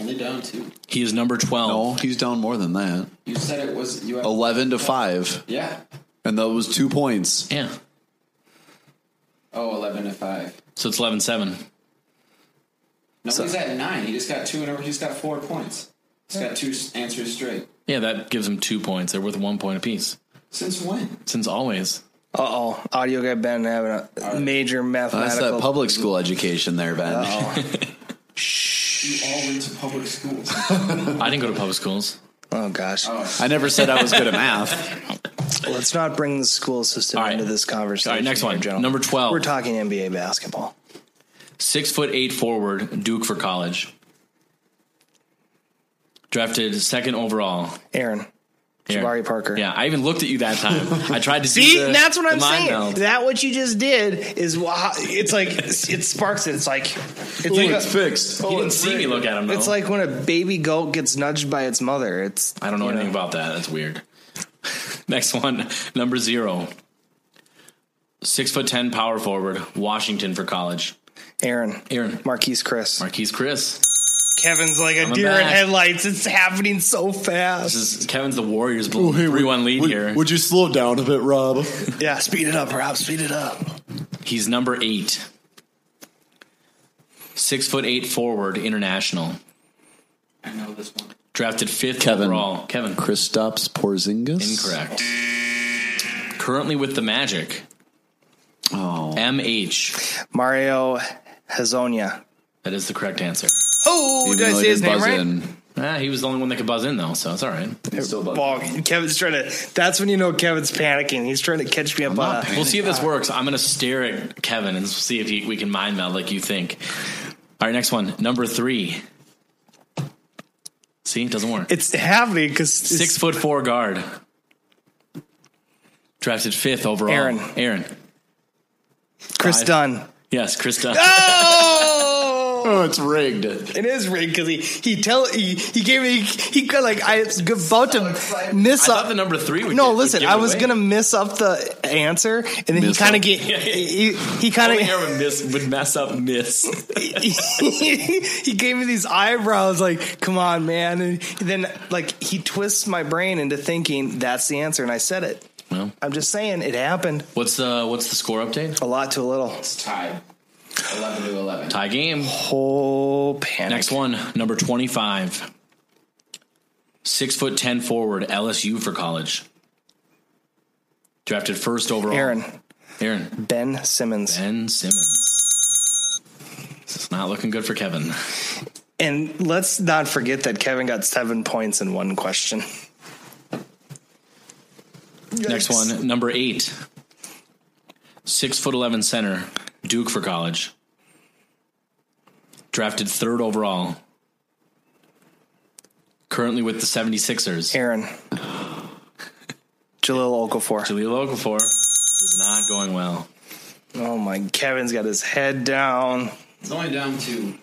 Only down two. He is number 12. No, he's down more than that. You said it was you. Have, 11 to 5. Yeah. And that was two points. Yeah. Oh, 11 to five. So it's 11 7. No, he's at nine. He just got two, and he's got four points. He's got two s- answers straight. Yeah, that gives them two points. They're worth one point apiece. Since when? Since always. Uh oh, audio guy Ben having a major mathematical. That's that public school education there, Ben. You all went to public schools. I didn't go to public schools. oh gosh, I never said I was good at math. let's not bring the school system All right. into this conversation. All right, next here, one. gentlemen. Number 12. We're talking NBA basketball. Six foot eight forward, Duke for college. Drafted second overall. Aaron. Jabari Parker. Yeah, I even looked at you that time. I tried to See, the- that's what I'm saying. meld. That what you just did is wow, it's like it sparks it. It's like it's Ooh, like it's a- fixed. You didn't see me look at him. Though. It's like when a baby goat gets nudged by its mother. It's I don't know anything about that. That's weird. Next one, number zero. Six foot ten power forward, Washington for college. Aaron, Aaron, Marquese Chriss. Marquese Chriss. Kevin's like a Coming deer in back. headlights. It's happening so fast. This is Kevin's the Warriors blowing three one lead would, here. Would you slow down a bit, Rob? Yeah, speed it up, Rob. Speed it up. He's number eight. Six foot eight forward, international. I know this one. Drafted fifth Kevin. overall. Kevin. Kristaps Porzingis? Incorrect. Currently with the Magic. Oh. MH. Mario Hezonja. That is the correct answer. Even did I say he his name right? in. Ah, he was the only one that could buzz in though, so it's all right. Well, Kevin's trying to. That's when you know Kevin's panicking. He's trying to catch me up. not on a- We'll see if this works. I'm going to stare at Kevin and see if he, we can mind meld like you think. All right, next one. Number three. See, it doesn't work. It's happening because Six foot four guard. Drafted fifth overall. Aaron. Aaron. Kris five. Dunn. Yes, Krista. Oh, Oh, it's rigged. it is rigged because he he tell he he gave me he got like I was about to miss I up. thought the number three would no, give- would listen, give I it was away. gonna miss up the answer, and then he Miss kind of get he, he kind Only of Aaron would miss would mess up miss. he gave me these eyebrows like come on man and then like he twists my brain into thinking that's the answer and i said it well, i'm just saying it happened what's the what's the score update? a lot to a little It's tied. 11 to 11. Tie game. whole panic Next one, number twenty-five. Six foot ten forward, LSU for college. Drafted first overall. aaron Aaron. ben simmons Ben Simmons. This is not looking good for Kevin. and let's not forget that kevin got seven points in one question Next one, number eight. Six foot eleven center, Duke for college. Drafted third overall. Currently with the 76ers. aaron jahlil okafor Jahlil Okafor. This is not going well. oh my kevin's got his head down It's only down two.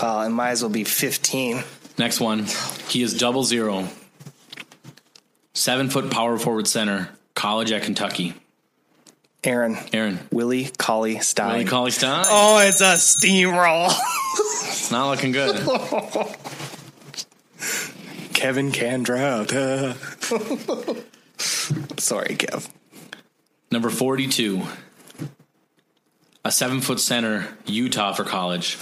well it might as well be 15 Next one. He is double zero. Seven foot power forward center, college at Kentucky. Aaron Aaron. willie cauley stein Willie Cauley Stein. oh it's a steamroll It's not looking good. Kevin can draft. Sorry, Kev. Number 42. A seven foot center, Utah for college.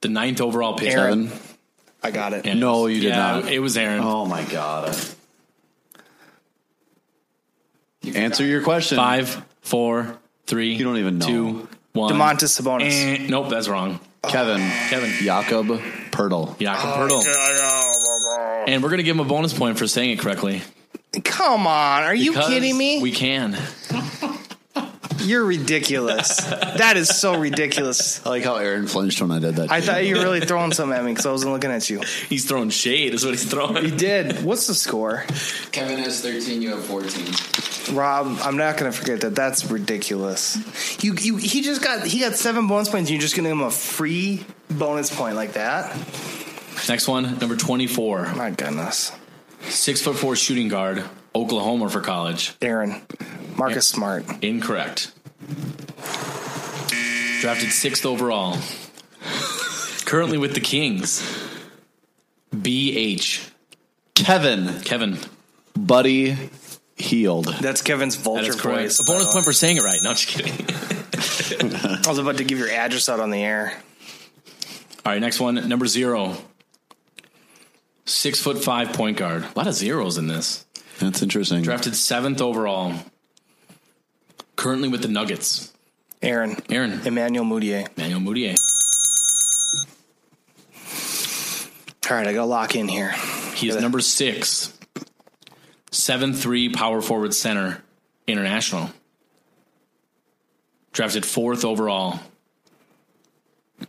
The ninth overall pick. Aaron. Kevin? I got it. Yeah, No, you did yeah, not. It was Aaron. Oh, my God. Answer your question. Five, four, three. You don't even know. Two, one. Domantas Sabonis. Eh, nope, that's wrong. Kevin. Kevin. Jakob Poeltl. Jakob Poeltl. And we're going to give him a bonus point for saying it correctly. Come on, are you Because kidding me? We can. You're ridiculous. that is so ridiculous. I like how Aaron flinched when I did that. I thought you were really throwing something at me because I wasn't looking at you. He's throwing shade, is what he's throwing. You did. What's the score? Kevin has 13, you have 14. Rob, I'm not gonna forget that. That's ridiculous. You, you, he just got he got seven bonus points. And you're just gonna give him a free bonus point like that? Next one, number 24. My goodness, Six foot four shooting guard, Oklahoma for college. Aaron, Marcus Smart. Incorrect. Drafted sixth overall. Currently with the Kings. BH. Kevin Kevin. Buddy Hield. That's Kevin's vulture is correct. voice. A bonus point for saying it right. No, just kidding. I was about to give your address out on the air. All right, next one. Number zero. Six foot five point guard. A lot of zeros in this. That's interesting. Drafted seventh overall. Currently with the Nuggets. Aaron, Aaron. Emmanuel Mudiay. Manuel Mudiay. All right, I gotta lock in here. He is number six. Seven three power forward center international. Drafted fourth overall.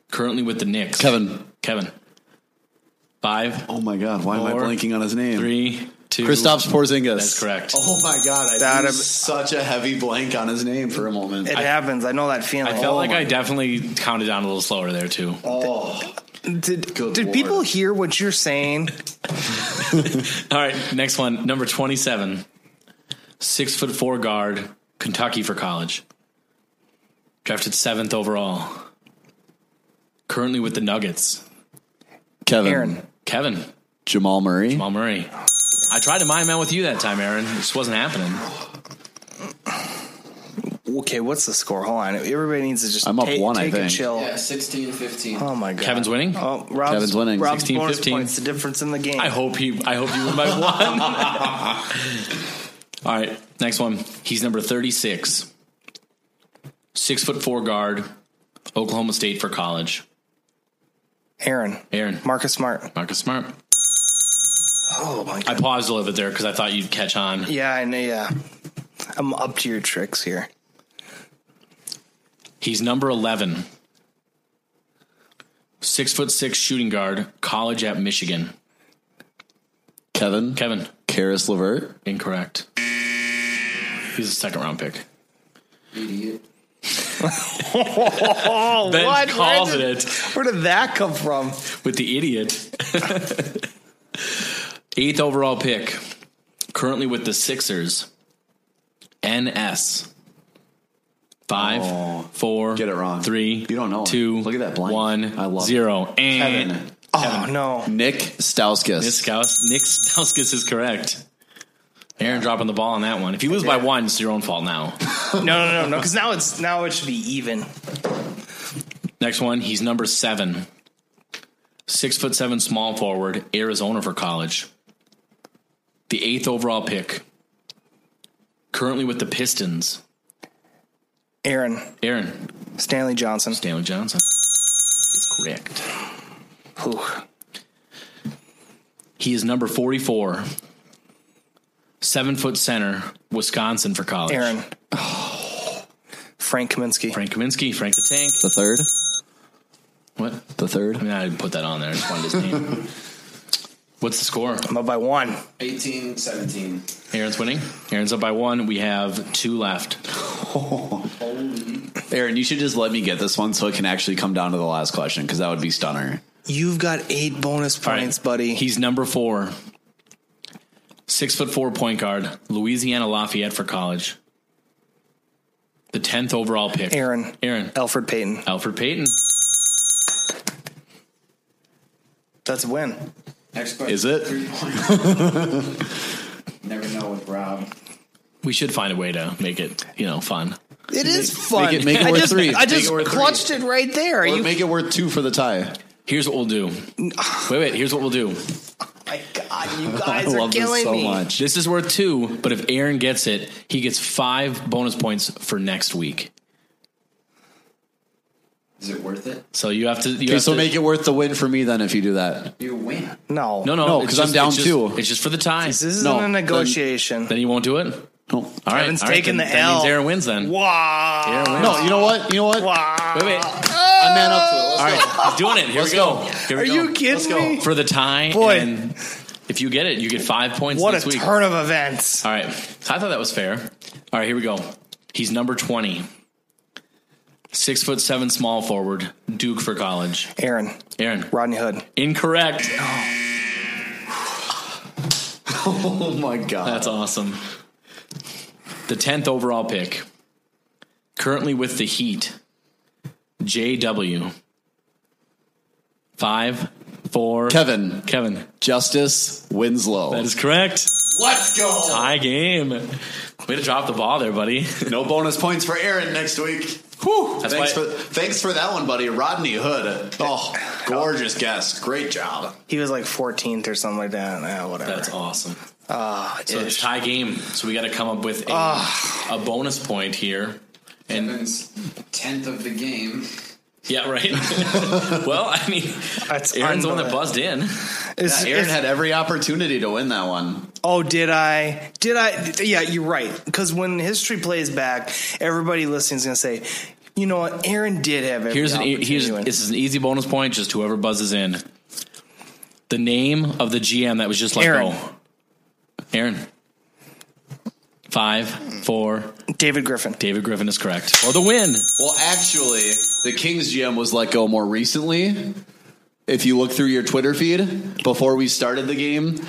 Currently with the Knicks. Kevin. Kevin. Five, Oh my God! Why am I Four, blanking on his name? three, two. Kristaps Porzingis. That's correct. Oh my God! I That- threw such a heavy blank on his name for a moment. It happens. I know that feeling. I felt Oh like I definitely counted down a little slower there too. Oh. Did. Good did Lord. people hear what you're saying? All right, next one, number twenty-seven, six foot four guard, Kentucky for college. Drafted seventh overall. Currently with the Nuggets. Kevin. Aaron. Kevin, Jamal Murray. Jamal Murray. I tried to mime out with you that time, Aaron. It just wasn't happening. Okay, what's the score? Hold on. Everybody needs to just I'm up take, one, I take a think. chill. Yeah, 16, 15. Oh my god. Kevin's winning. Oh, Rob's, Kevin's winning. Rob's 16, bonus 15. points. The difference in the game. I hope he. I hope you win by one. All right, next one. He's number thirty-six. Six foot four guard, Oklahoma State for college. Aaron. Aaron, Marcus Smart. Marcus Smart. Oh my I paused a little bit there because I thought you'd catch on. Yeah, I know. Yeah, I'm up to your tricks here. He's number eleven. Six foot six shooting guard, college at Michigan. Kevin. Kevin, Caris LeVert. incorrect. He's a second round pick. Idiot. Oh, Ben what? calls where did, it Where did that come from? with the idiot. Eighth overall pick, currently with the Sixers. NS. Five, Oh. four, Get it wrong. Three, You don't know. Two, Look at that blank. One, I love it. zero. And oh, Kevin. Oh no. Nick Stauskas. Nick Staus- Nick Stauskas is correct. Aaron dropping the ball on that one. If you lose by one, it's your own fault now. No, no, no, no. Because now it's now it should be even. Next one, he's number seven. Six foot seven small forward, Arizona for college. The eighth overall pick. Currently with the Pistons. Aaron Aaron Stanley Johnson. Stanley Johnson is correct. Whew. He is number 44. Seven foot center, Wisconsin for college. Aaron. Frank Kaminsky. Frank Kaminsky, Frank the Tank. the third. What? The third. I mean, I didn't put that on there. I just wanted his name. What's the score? I'm up by one. 18, 17. Aaron's winning. Aaron's up by one. We have two left. Aaron, you should just let me get this one so it can actually come down to the last question because that would be stunner. You've got eight bonus All right. points, buddy. He's number four. Six foot four point guard, Louisiana Lafayette for college. The tenth overall pick. Aaron. Aaron. Elfrid Payton. Elfrid Payton. That's a win. Next question. Is it? Never know with Rob. We should find a way to make it, you know, fun. It is fun. make it- make it I worth just, three. I just it worth three. clutched it right there. Or you? make it worth two for the tie. Here's what we'll do. Wait, wait. Here's what we'll do. my God, you I guys are love this killing so me. much. This is worth two, but if Aaron gets it, he gets five bonus points for next week. Is it worth it? So you have to. You Okay, have so to, make it worth the win for me then if you do that. You win. No. No, no, No, it's 'cause I'm down it's just- two. It's just for the tie. This isn't No, a negotiation. Then you won't do it. No. All right, Kevin's all right, taking then- the that L. means Aaron wins then. wow. Aaron wins. No, you know what? You know what? Wow. Wait, wait. I'm man up to it. Let's All go. he's doing it. Here Let's we go. go. Here we Are go. you kidding Let's go. me? for the tie? Boy. and if you get it, you get five points What a next week. turn of events. All right, I thought that was fair. All right, here we go. He's number twenty. Six foot seven, small forward, Duke for college. Aaron, Aaron, Rodney Hood. incorrect. Oh, oh my god. That's awesome. The 10th overall pick. Currently with the Heat. JW. Five, four. Kevin. Kevin. Justice Winslow. That is correct. Let's go. Tie game. Way to drop the ball there, buddy. No bonus points for Aaron next week. Whew. That's thanks why- for thanks for that one, buddy. Rodney Hood. Oh, gorgeous guest. Great job. He was like 14th or something like that. Nah, whatever. That's awesome. Ah, So it's ish. tie game. So we got to come up with a, a bonus point here. And Kevin's tenth of the game. Yeah, right. well, I mean, That's Aaron's the one that buzzed in. It's- Aaron it's- had every opportunity to win that one. Oh, did I? Did I? Yeah, you're right. Because when history plays back, everybody listening is going to say, you know what? Aaron did have every Here's an e- opportunity here's to win. this is an easy bonus point. Just whoever buzzes in. The name of the GM that was just let Aaron. go. Aaron. Five, four. David Griffin. David Griffin is correct for the win. Well, actually, the Kings GM was let go more recently. If you look through your Twitter feed before we started the game,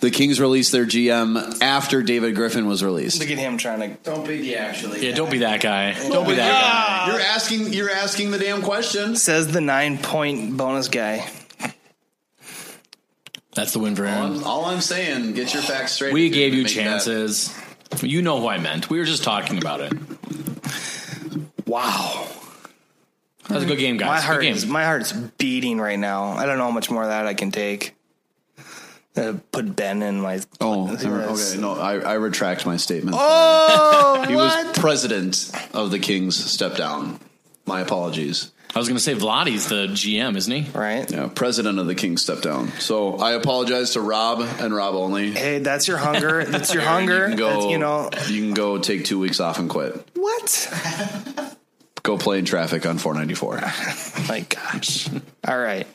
the Kings released their GM after David Griffin was released. Look at him trying to. Don't be the actually. Yeah, don't be that guy. Don't be that guy. You're asking. You're asking the damn question. Says the nine point bonus guy. That's the win for All I'm, all I'm saying, get your facts straight. We gave you chances. that. Chances. You know who I meant. We were just talking about it. Wow. That was a good game, guys. My heart is my heart's beating right now. I don't know how much more of that I can take. Uh, put Ben in my. Oh, okay. No, I, I retract my statement. Oh, he was president of the Kings. Step down. My apologies. I was going to say Vladdy's the GM, isn't he? right. Yeah, president of the Kings stepped down. So I apologize to Rob and Rob only. Hey, that's your hunger. That's your hunger. You can go. That's, you know you can go take two weeks off and quit. what? Go play in traffic on 494. My gosh. All right.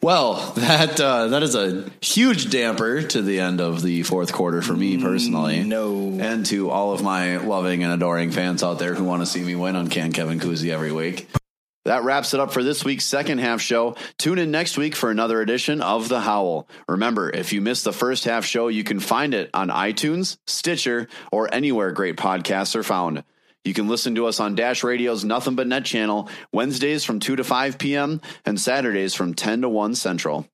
Well, that uh, that is a huge damper to the end of the fourth quarter for me personally. no. and to all of my loving and adoring fans out there who want to see me win on Can Kevin Cousy every week. That wraps it up for this week's second half show. Tune in next week for another edition of The Howl. Remember, if you missed the first half show, you can find it on iTunes, Stitcher, or anywhere great podcasts are found. You can listen to us on Dash Radio's Nothing But Net channel Wednesdays from 2 to 5 p.m. and Saturdays from 10 to 1 Central.